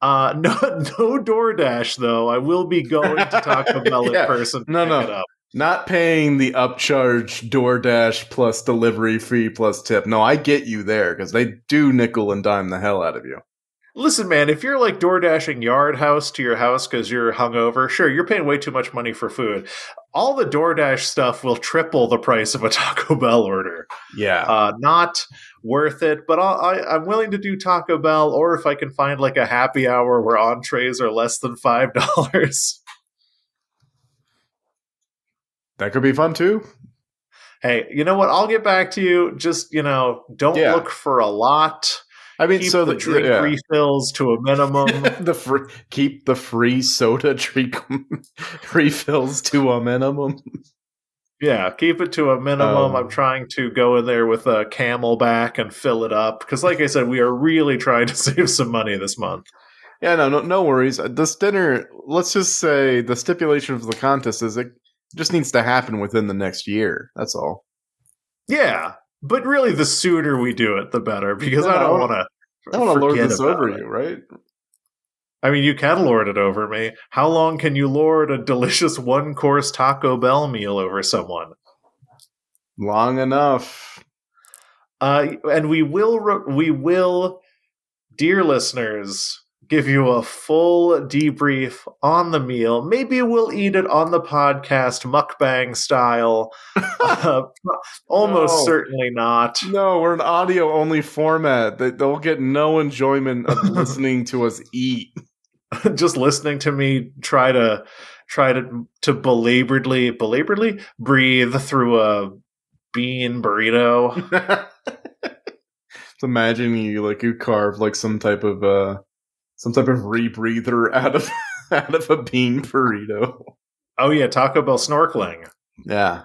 Uh, no, no DoorDash though. I will be going to Taco Bell Yeah. in person. No, no. Not paying the upcharge DoorDash plus delivery fee plus tip. No, I get you there because they do nickel and dime the hell out of you. Listen, man, if you're like door dashing Yard House to your house because you're hungover, sure, you're paying way too much money for food. All the DoorDash stuff will triple the price of a Taco Bell order. Yeah. Uh, not worth it, but I'll, I, I'm willing to do Taco Bell, or if I can find like a happy hour where entrees are less than five dollars. that could be fun too. hey, you know what? I'll get back to you. Just you know, don't Yeah. look for a lot. I mean, Keep so the the drink yeah. refills to a minimum. the free, keep the free soda drink refills to a minimum. Yeah, keep it to a minimum. Um, I'm trying to go in there with a CamelBak and fill it up because, like I said, we are really trying to save some money this month. Yeah, no, no, no worries. Uh, This dinner, let's just say the stipulation of the contest is it just needs to happen within the next year. That's all. Yeah, but really, the sooner we do it, the better because No, I don't I want I to. don't want to lord this over you, right? I mean, you can lord it over me. How long can you lord a delicious one course Taco Bell meal over someone? Long enough. Uh, and we will, re- we will, dear listeners, give you a full debrief on the meal. Maybe we'll eat it on the podcast, mukbang style. uh, almost No. certainly not. No, we're an audio only format. They'll get no enjoyment of listening to us eat. Just listening to me try to try to to belaboredly belaboredly breathe through a bean burrito. Just imagine you like you carve like some type of uh some type of rebreather out of out of a bean burrito. Oh yeah, Taco Bell snorkeling. Yeah.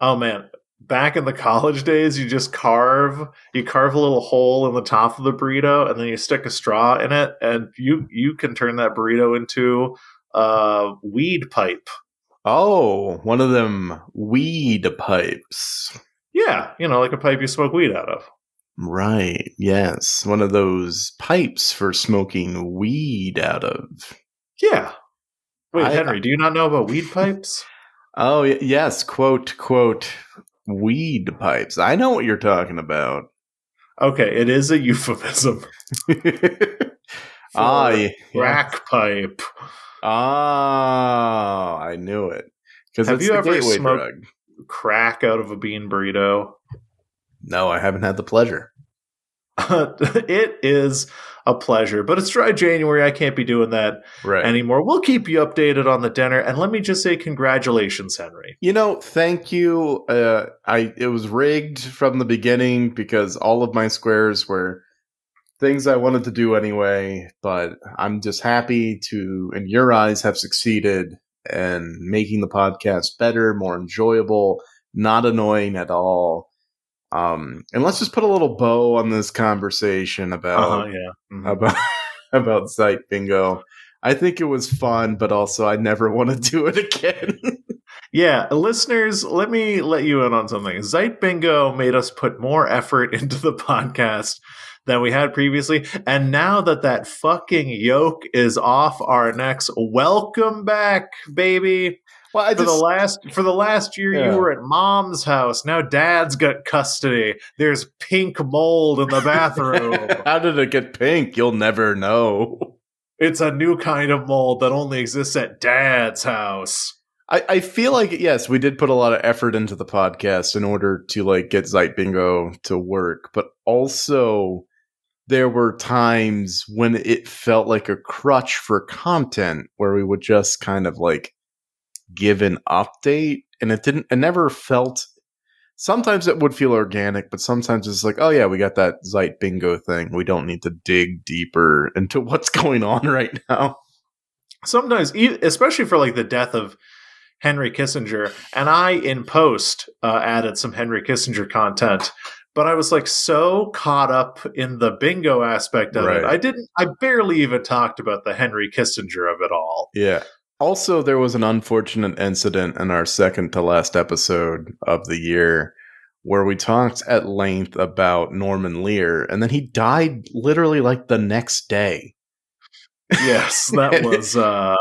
Oh man, back in the college days, you just carve you carve a little hole in the top of the burrito, and then you stick a straw in it, and you you can turn that burrito into a weed pipe. Oh, one of them weed pipes. Yeah, you know, like a pipe you smoke weed out of. Right. Yes, one of those pipes for smoking weed out of. Yeah. Wait, I- Henry, do you not know about weed pipes? Oh, yes, quote quote weed pipes. I know what you're talking about. Okay, it is a euphemism. ah, yeah. Crack pipe. Ah, I knew it. Because Have it's you ever smoked- drug. Crack out of a bean burrito. No, I haven't had the pleasure. it is a pleasure, but it's dry January. I can't be doing that Right. anymore. We'll keep you updated on the dinner, and let me just say congratulations, Henry. You know, thank you. Uh, I it was rigged from the beginning because all of my squares were things I wanted to do anyway. But I'm just happy to, in your eyes, have succeeded and making the podcast better, more enjoyable, not annoying at all. Um, and let's just put a little bow on this conversation about Uh-huh, yeah. Mhm. about about Zeit Bingo. I think it was fun, but also I never want to do it again. Yeah, listeners, let me let you in on something. Zeit Bingo made us put more effort into the podcast than we had previously, and now that that fucking yoke is off our necks, welcome back, baby. well, I For the last for the last year, Yeah. you were at mom's house. Now dad's got custody. There's pink mold in the bathroom. How did it get pink? You'll never know. it's a new kind of mold that only exists at dad's house. I, I feel like yes, we did put a lot of effort into the podcast in order to like get Zeit Bingo to work, but also there were times when it felt like a crutch for content where we would just kind of like give an update and it didn't it never felt sometimes it would feel organic, but sometimes it's like, oh yeah, we got that Zeit Bingo thing. We don't need to dig deeper into what's going on right now. sometimes especially for like the death of henry kissinger and i in post uh, added some henry kissinger content but I was like so caught up in the bingo aspect of Right. it. I didn't I barely even talked about the Henry Kissinger of it all. Yeah. Also, there was an unfortunate incident in our second to last episode of the year where we talked at length about Norman Lear, and then he died literally like the next day. Yes, that was uh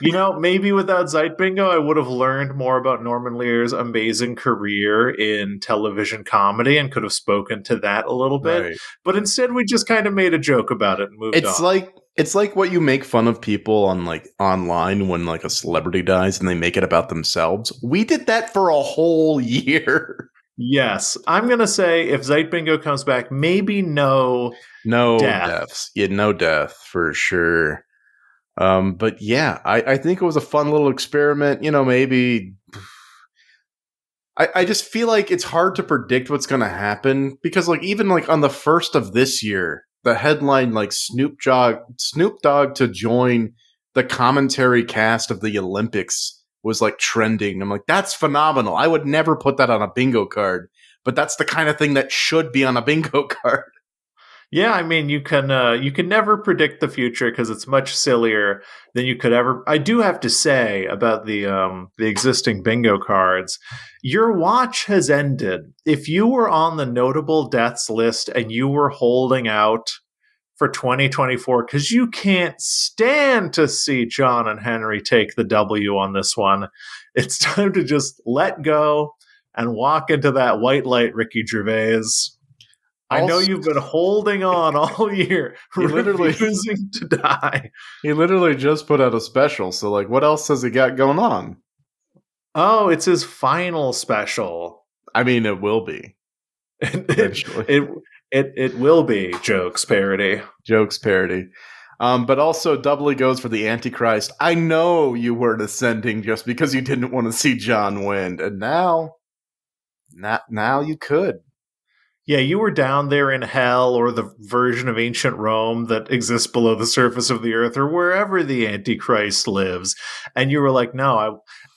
you know, maybe without Zeit Bingo I would have learned more about Norman Lear's amazing career in television comedy and could have spoken to that a little bit. Right. But instead we just kind of made a joke about it and moved It's on. like it's like what you make fun of people on like online when like a celebrity dies and they make it about themselves. We did that for a whole year. Yes, I'm gonna say if Zeit Bingo comes back, maybe no. No Death. deaths. Yeah, no death for sure. Um, but yeah, I, I think it was a fun little experiment. You know, maybe I, I just feel like it's hard to predict what's gonna happen because like even like on the first of this year, the headline like Snoop Dogg Snoop Dogg to join the commentary cast of the Olympics was like trending. I'm like, that's phenomenal. I would never put that on a bingo card, but that's the kind of thing that should be on a bingo card. Yeah, I mean you can uh, you can never predict the future because it's much sillier than you could ever. I do have to say about the um, the existing bingo cards, your watch has ended. If you were on the notable deaths list and you were holding out for 2024 because you can't stand to see John and Henry take the W on this one, it's time to just let go and walk into that white light, Ricky Gervais. I know you've been holding on all year, literally- refusing to die. He literally just put out a special, so like what else has he got going on? Oh, it's his final special. I mean it will be It, it, eventually. it, it, it will be jokes parody. Jokes parody. Um, but also doubly goes for the Antichrist. I know you weren't ascending just because you didn't want to see John win, and now, now, now you could. Yeah, you were down there in hell or the version of ancient Rome that exists below the surface of the earth or wherever the Antichrist lives. And you were like, no, I,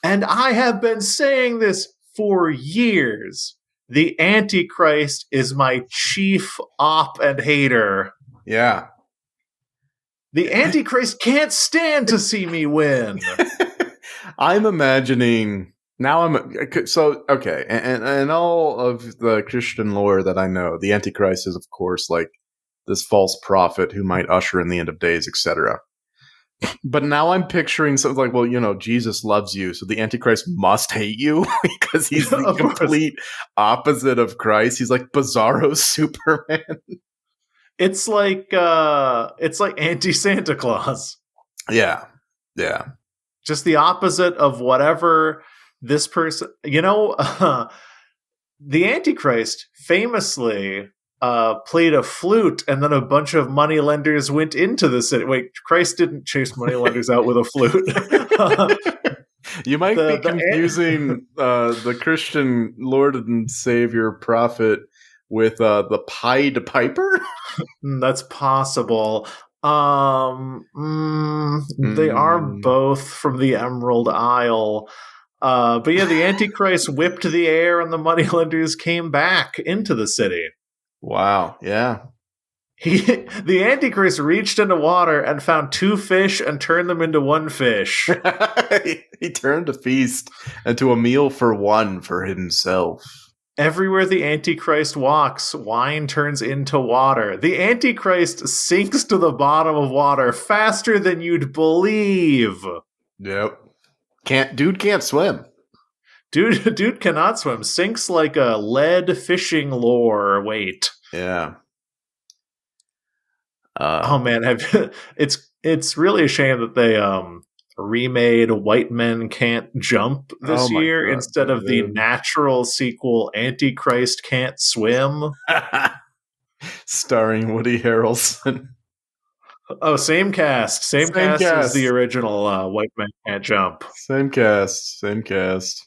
and I have been saying this for years. The Antichrist is my chief op and hater. Yeah. The Antichrist can't stand to see me win. I'm imagining now. I'm so okay, and and all of the Christian lore that I know, the Antichrist is of course like this false prophet who might usher in the end of days, etc. But now I'm picturing something like, well, you know, Jesus loves you, so the Antichrist must hate you because he's the complete opposite of Christ. He's like Bizarro Superman. It's like uh it's like anti Santa Claus. yeah, yeah. Just the opposite of whatever this person you know the Antichrist famously uh played a flute and then a bunch of money lenders went into the city. Wait, Christ didn't chase money lenders out with a flute. You might The- be the- confusing uh, the Christian Lord and Savior prophet with uh, the Pied Piper. Mm, That's possible. Um, mm, they are Mm. both from the Emerald Isle. Uh, but yeah, the Antichrist whipped the air, and the moneylenders came back into the city. Wow. Yeah. He, the Antichrist reached into water and found two fish and turned them into one fish. he turned a feast into a meal for one for himself. Everywhere the Antichrist walks, wine turns into water. The Antichrist sinks to the bottom of water faster than you'd believe. Yep. Can't dude can't swim. Dude, dude cannot swim. Sinks like a lead fishing lure weight. Yeah. Uh, Oh man, have it's it's really a shame that they um remade White Men Can't Jump this Oh year God, instead of the natural sequel Antichrist Can't Swim. starring Woody Harrelson. Oh, same cast, same, Same cast, as the original uh, White Man Can't Jump. Same cast. Same cast.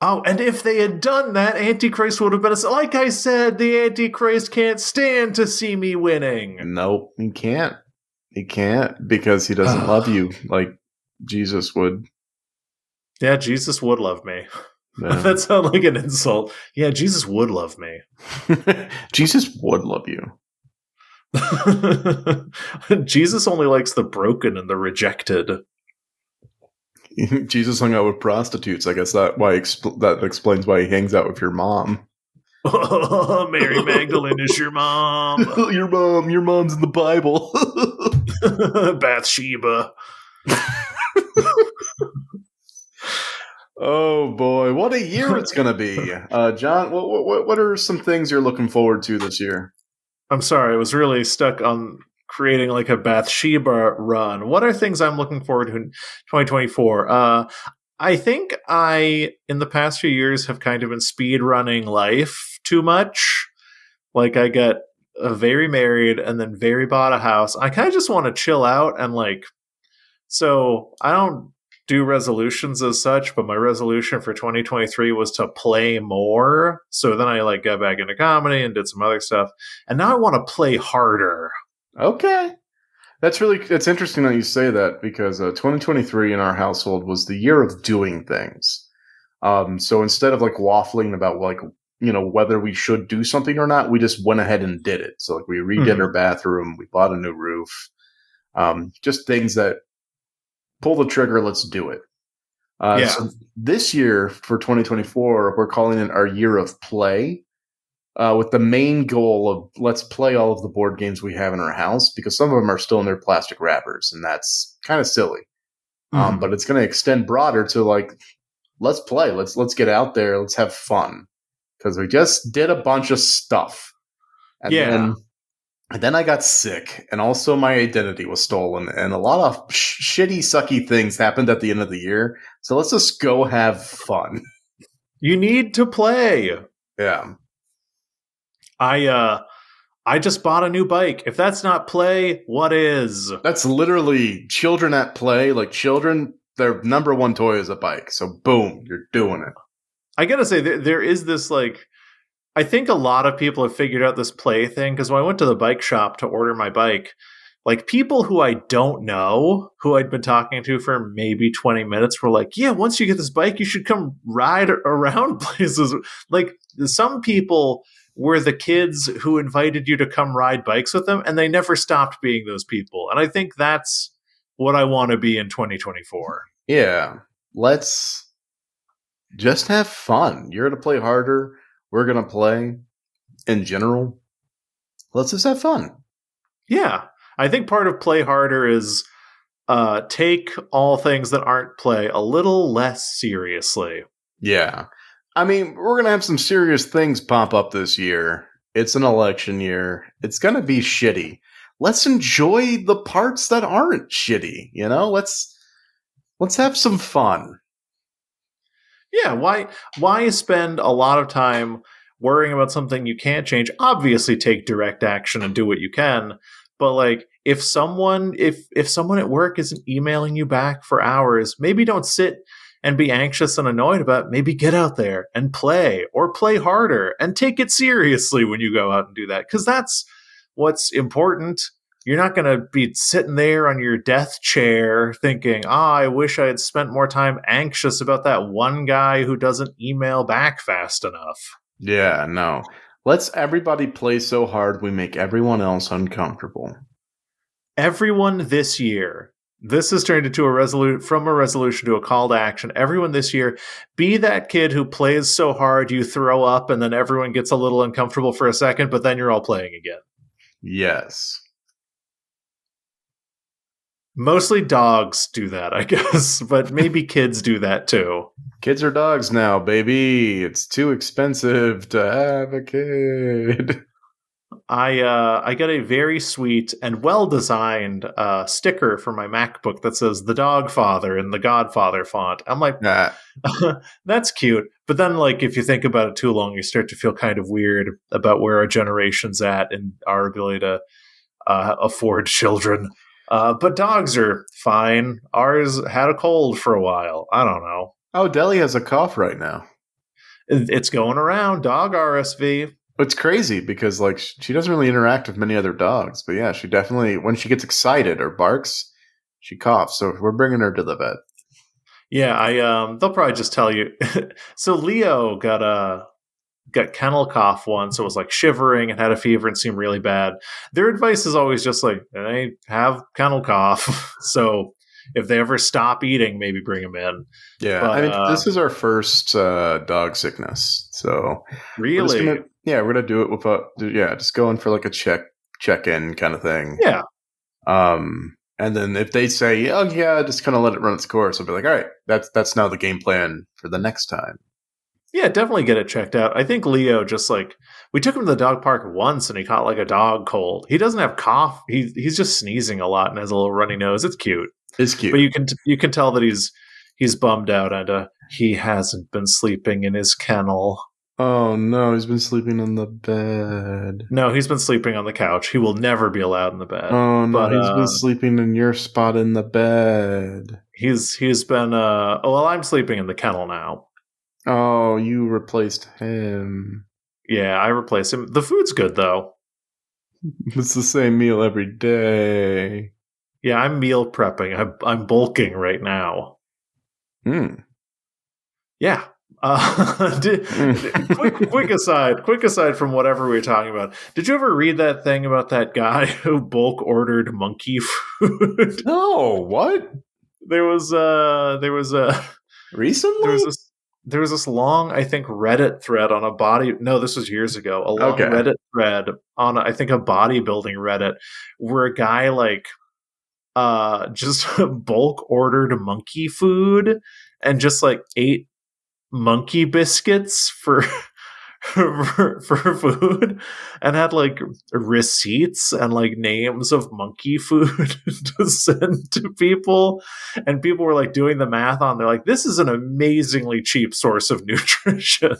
Oh, and if they had done that, Antichrist would have been a, like I said. The Antichrist can't stand to see me winning. Nope, he can't. He can't because he doesn't love you like Jesus would. Yeah, Jesus would love me. That sounds like an insult. Yeah, Jesus would love me. Jesus would love you. Jesus only likes the broken and the rejected. Jesus hung out with prostitutes. I guess that why expl- that explains why he hangs out with your mom. Mary Magdalene is your mom. your mom, your mom's in the Bible. Bathsheba. oh boy, what a year it's gonna be, uh, John. What, what what are some things you're looking forward to this year? I'm sorry, I was really stuck on creating like a Bathsheba run. What are things I'm looking forward to in 2024? Uh, I think I, in the past few years, have kind of been speed running life too much. Like I get uh, very married and then very bought a house. I kind of just want to chill out and like. So I don't do resolutions as such, but my resolution for 2023 was to play more. So then I like got back into comedy and did some other stuff, and now I want to play harder. Okay. That's really it's interesting that you say that because uh, 2023 in our household was the year of doing things. Um, so instead of like waffling about like you know whether we should do something or not, we just went ahead and did it. So like we redid Mhm. our bathroom, we bought a new roof, um, just things that pull the trigger, let's do it. Uh, Yeah. So this year for 2024, we're calling it our year of play uh, with the main goal of let's play all of the board games we have in our house because some of them are still in their plastic wrappers and that's kind of silly. Um, Mhm. but it's going to extend broader to like let's play, let's let's get out there, let's have fun because we just did a bunch of stuff. And Yeah. then and then I got sick, and also my identity was stolen, and a lot of sh- shitty, sucky things happened at the end of the year. So let's just go have fun. You need to play. Yeah. I uh I just bought a new bike. If that's not play, what is? That's literally children at play. Like children, their number one toy is a bike. So boom, you're doing it. I gotta say, there, there is this like, I think a lot of people have figured out this play thing because when I went to the bike shop to order my bike, like people who I don't know, who I'd been talking to for maybe 20 minutes, were like, yeah, once you get this bike, you should come ride around places. Like some people were the kids who invited you to come ride bikes with them, and they never stopped being those people. And I think that's what I want to be in 2024. Yeah. Let's just have fun. You're going to play harder. We're going to play in general. Let's just have fun. Yeah. I think part of play harder is uh, take all things that aren't play a little less seriously. Yeah. I mean, we're going to have some serious things pop up this year. It's an election year. It's going to be shitty. Let's enjoy the parts that aren't shitty, you know? Let's let's have some fun. Yeah, why why spend a lot of time worrying about something you can't change? Obviously take direct action and do what you can, but like if someone if if someone at work isn't emailing you back for hours, maybe don't sit and be anxious and annoyed about maybe get out there and play or play harder and take it seriously when you go out and do that cuz that's what's important. You're not going to be sitting there on your death chair thinking, ah, I wish I had spent more time anxious about that one guy who doesn't email back fast enough. Yeah, no. Let's everybody play so hard we make everyone else uncomfortable. Everyone this year, this has turned into a resolution from a resolution to a call to action. Everyone this year, be that kid who plays so hard you throw up and then everyone gets a little uncomfortable for a second, but then you're all playing again. Yes. Mostly dogs do that, I guess, but maybe kids do that too. Kids are dogs now, baby. It's too expensive to have a kid. I uh, I got a very sweet and well designed uh, sticker for my MacBook that says "The Dog Father" in the Godfather font. I'm like, Nah. that's cute. But then, like, if you think about it too long, you start to feel kind of weird about where our generation's at and our ability to uh, afford children. Uh, but dogs are fine. Ours had a cold for a while. I don't know. Oh, Deli has a cough right now. It's going around. Dog RSV. It's crazy because like she doesn't really interact with many other dogs, but yeah, she definitely when she gets excited or barks, she coughs. So we're bringing her to the vet. Yeah, I um they'll probably just tell you. so Leo got a got kennel cough once, so it was like shivering and had a fever and seemed really bad. Their advice is always just like, they have kennel cough. so if they ever stop eating, maybe bring them in. Yeah, But, I mean, uh, this is our first uh, dog sickness, so we're Really? gonna- yeah, we're gonna do it with a yeah, just going for like a check check in kind of thing. Yeah. Um, and then if they say, oh yeah, just kind of let it run its course, I'll be like, all right, that's that's now the game plan for the next time. Yeah, definitely get it checked out. I think Leo just like we took him to the dog park once and he caught like a dog cold. He doesn't have cough. He he's just sneezing a lot and has a little runny nose. It's cute. It's cute. But you can you can tell that he's he's bummed out and uh, he hasn't been sleeping in his kennel. oh no, he's been sleeping in the bed. No, he's been sleeping on the couch. He will never be allowed in the bed. Oh no, But, he's uh, been sleeping in your spot in the bed. He's he's been uh oh, well I'm sleeping in the kennel now. Oh, you replaced him. Yeah, I replaced him. The food's good though. It's the same meal every day. Yeah, I'm meal prepping. I'm I'm bulking right now. Hmm. Yeah. Uh, did, quick, quick aside, quick aside from whatever we were talking about. Did you ever read that thing about that guy who bulk ordered monkey food? No, what? there was uh there was a Recently? there was there was this long I think Reddit thread on a body no this was years ago a long Okay. Reddit thread on I think a bodybuilding Reddit where a guy like uh just bulk ordered monkey food and just like ate monkey biscuits for for, for food and had like receipts and like names of monkey food to send to people and people were like doing the math on they're like this is an amazingly cheap source of nutrition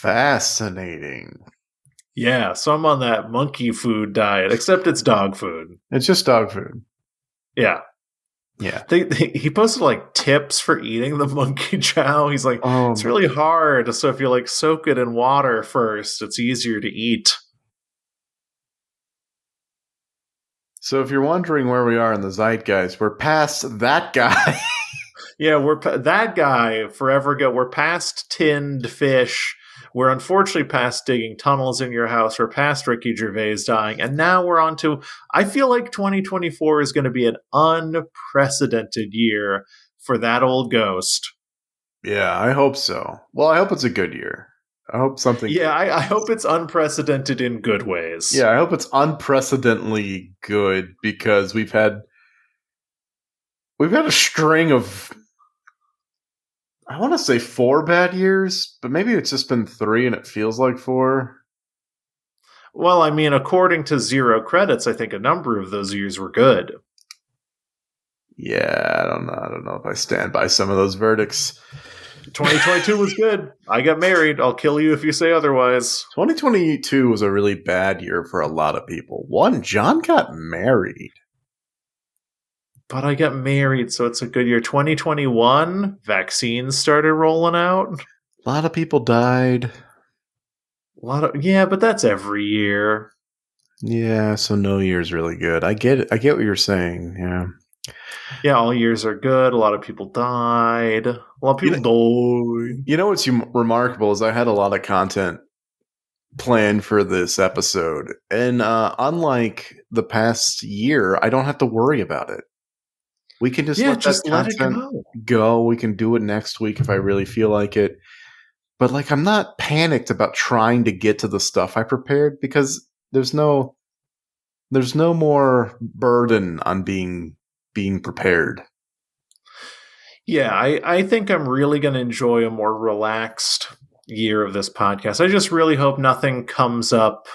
Fascinating. yeah so i'm on that monkey food diet except it's dog food It's just dog food. yeah Yeah. they, they- he posted like tips for eating the monkey chow he's like Oh, it's really hard so if you like soak it in water first it's easier to eat so if you're wondering where we are in the zeitgeist, we're past that guy. Yeah, we're pa- that guy forever ago. We're past tinned fish. We're unfortunately past digging tunnels in your house. We're past Ricky Gervais dying, and now we're on to. I feel like 2024 is going to be an unprecedented year for that old ghost. yeah, I hope so. Well, I hope it's a good year. I hope something. Yeah, I, I hope it's unprecedented in good ways. Yeah, I hope it's unprecedentedly good because we've had we've had a string of I want to say four bad years, but maybe it's just been three and it feels like four. Well, I mean, according to zero credits, I think a number of those years were good. Yeah, I don't know. I don't know if I stand by some of those verdicts. 2022 was good. I got married. I'll kill you if you say otherwise. 2022 was a really bad year for a lot of people. One, John got married. But I got married, so it's a good year. 2021, vaccines started rolling out. A lot of people died. A lot of yeah, but that's every year. Yeah, so no year's really good. I get it. I get what you're saying. Yeah. Yeah, all years are good. A lot of people died. A lot of You people died. You know what's remarkable is I had a lot of content planned for this episode, and uh, unlike the past year, I don't have to worry about it. We can just yeah, let just let it go. go. We can do it next week if I really feel like it. But like, I'm not panicked about trying to get to the stuff I prepared because there's no, there's no more burden on being being prepared. Yeah, I, I think I'm really going to enjoy a more relaxed year of this podcast. I just really hope nothing comes up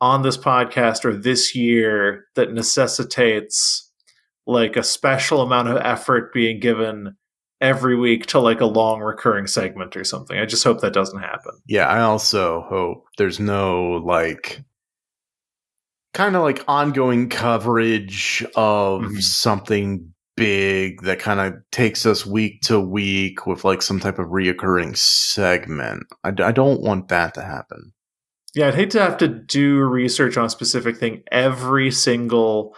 on this podcast or this year that necessitates like a special amount of effort being given every week to like a long recurring segment or something. I just hope that doesn't happen. Yeah, I also hope there's no like kind of like ongoing coverage of Mhm. something big that kind of takes us week to week with like some type of reoccurring segment. I, d- I don't want that to happen. Yeah, I'd hate to have to do research on a specific thing every single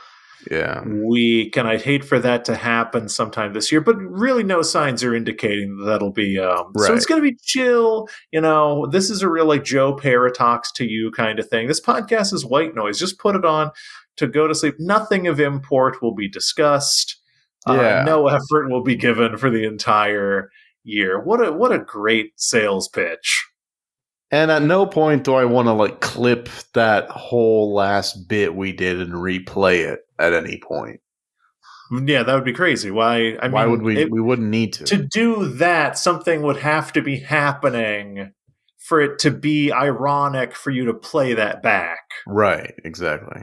Yeah. week, and I'd hate for that to happen sometime this year. But really, no signs are indicating that that'll be. Um, So it's going to be chill. You know, this is a real like Joe Pera Talks to you kind of thing. This podcast is white noise. Just put it on to go to sleep. Nothing of import will be discussed. Yeah. Uh, no effort will be given for the entire year. What a what a great sales pitch. And at no point do I want to like clip that whole last bit we did and replay it at any point. Yeah, that would be crazy. Why? I mean, Why would we? it- we wouldn't need to. to do that, something would have to be happening for it to be ironic for you to play that back. right. Exactly.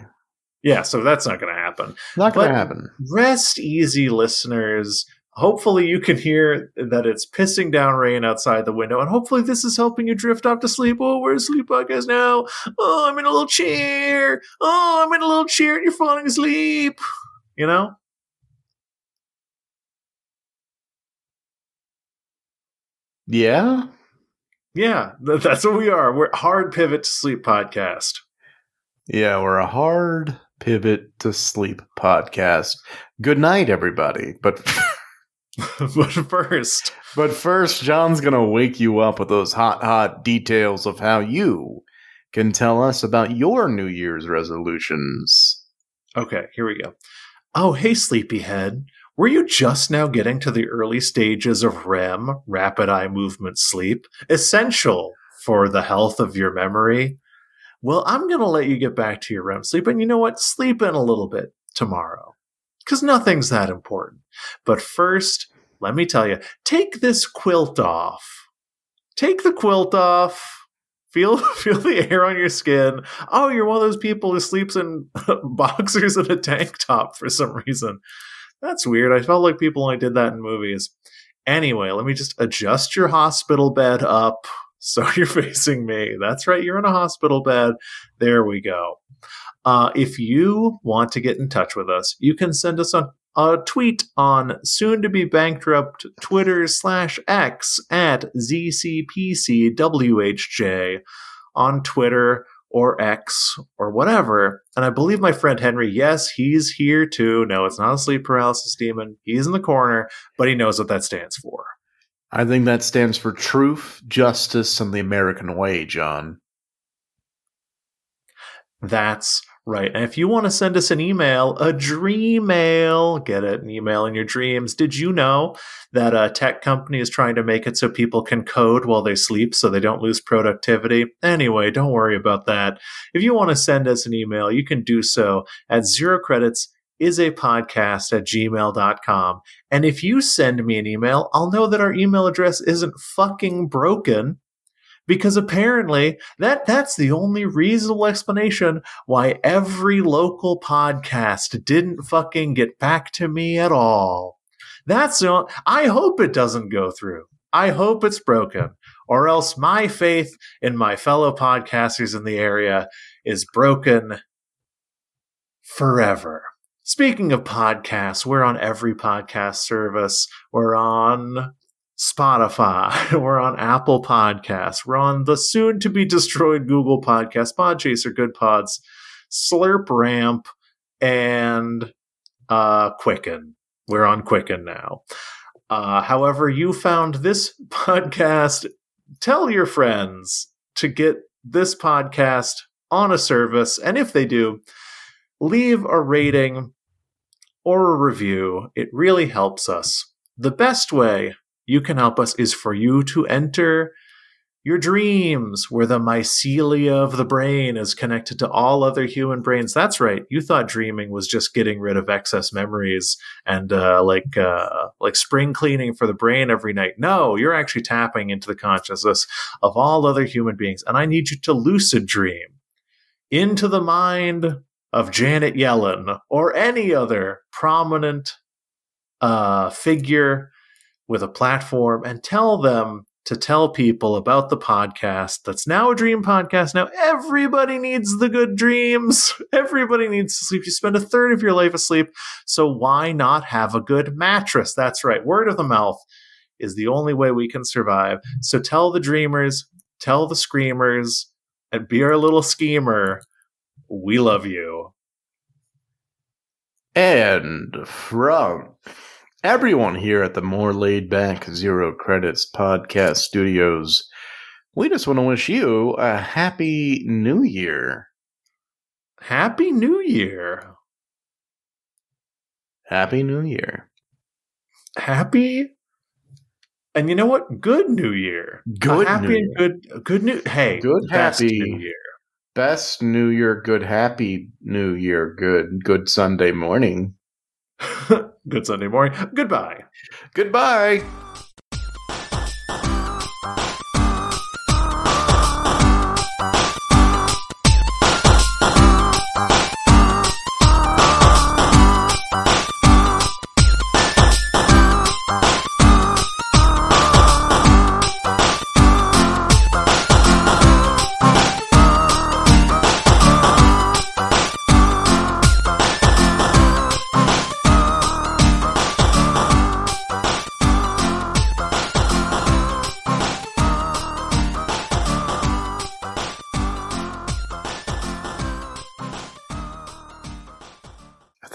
Yeah, so that's not going to happen. Not going to happen. Rest easy, listeners. Hopefully, you can hear that it's pissing down rain outside the window, and hopefully, this is helping you drift off to sleep. Oh, we're a sleep podcast now. Oh, I'm in a little chair. Oh, I'm in a little chair, and you're falling asleep. You know? Yeah. Yeah, th- that's what we are. We're hard pivot to sleep podcast. Yeah. We're a hard pivot to sleep podcast. Good night, everybody. But but first, but first, John's gonna wake you up with those hot, hot details of how you can tell us about your New Year's resolutions. okay, here we go. Oh, hey, sleepyhead. Were you just now getting to the early stages of REM, rapid eye movement sleep, essential for the health of your memory? Well, I'm going to let you get back to your REM sleep, and you know what? Sleep in a little bit tomorrow, because nothing's that important. But first, let me tell you take this quilt off. Take the quilt off. Feel feel the air on your skin. Oh, you're one of those people who sleeps in boxers and a tank top for some reason. That's weird. I felt like people only did that in movies. Anyway, let me just adjust your hospital bed up so you're facing me. That's right, you're in a hospital bed. There we go. Uh, if you want to get in touch with us, you can send us a, a tweet on soon to be bankrupt Twitter slash X at ZCPCWHJ on Twitter or X or whatever. And I believe my friend Henry, yes, he's here too. No, it's not a sleep paralysis demon. He's in the corner, but he knows what that stands for. I think that stands for truth, justice, and the American way, John. That's right. And if you want to send us an email, a dream mail, get it, an email in your dreams. Did you know that a tech company is trying to make it so people can code while they sleep so they don't lose productivity? Anyway, don't worry about that. If you want to send us an email, you can do so at zero credits is a podcast at gmail.com. And if you send me an email, I'll know that our email address isn't fucking broken because apparently that that's the only reasonable explanation why every local podcast didn't fucking get back to me at all. That's the on- I hope it doesn't go through. I hope it's broken or else my faith in my fellow podcasters in the area is broken forever. Speaking of podcasts, we're on every podcast service. We're on Spotify. We're on Apple Podcasts. We're on the soon to be destroyed Google Podcast, Podchaser, Good Pods, Slurp Ramp, and uh, Quicken. We're on Quicken now. Uh, however, you found this podcast, tell your friends to get this podcast on a service. And if they do, leave a rating or a review. It really helps us. The best way you can help us is for you to enter your dreams, where the mycelia of the brain is connected to all other human brains. That's right. You thought dreaming was just getting rid of excess memories and uh, like uh, like spring cleaning for the brain every night. No, you're actually tapping into the consciousness of all other human beings, and I need you to lucid dream into the mind of Janet Yellen or any other prominent uh, figure with a platform and tell them to tell people about the podcast that's now a dream podcast. Now, everybody needs the good dreams. Everybody needs to sleep. You spend a third of your life asleep. So, why not have a good mattress? That's right. Word of the mouth is the only way we can survive. So, tell the dreamers, tell the screamers, and be our little schemer. We love you. And from everyone here at the More Laid Back Zero Credits Podcast Studios, we just want to wish you a happy new year. Happy New Year. Happy New Year. Happy. And you know what? Good New Year. Good A happy New and Year. good good new hey. Good, happy- New Year. Best New Year, good, happy New Year, good, good Sunday morning. good Sunday morning. Goodbye. Goodbye.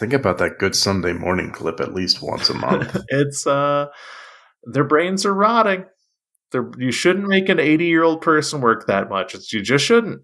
Think about that good Sunday morning clip at least once a month. it's uh their brains are rotting. They're, you shouldn't make an 80 year old person work that much. It's, you just shouldn't.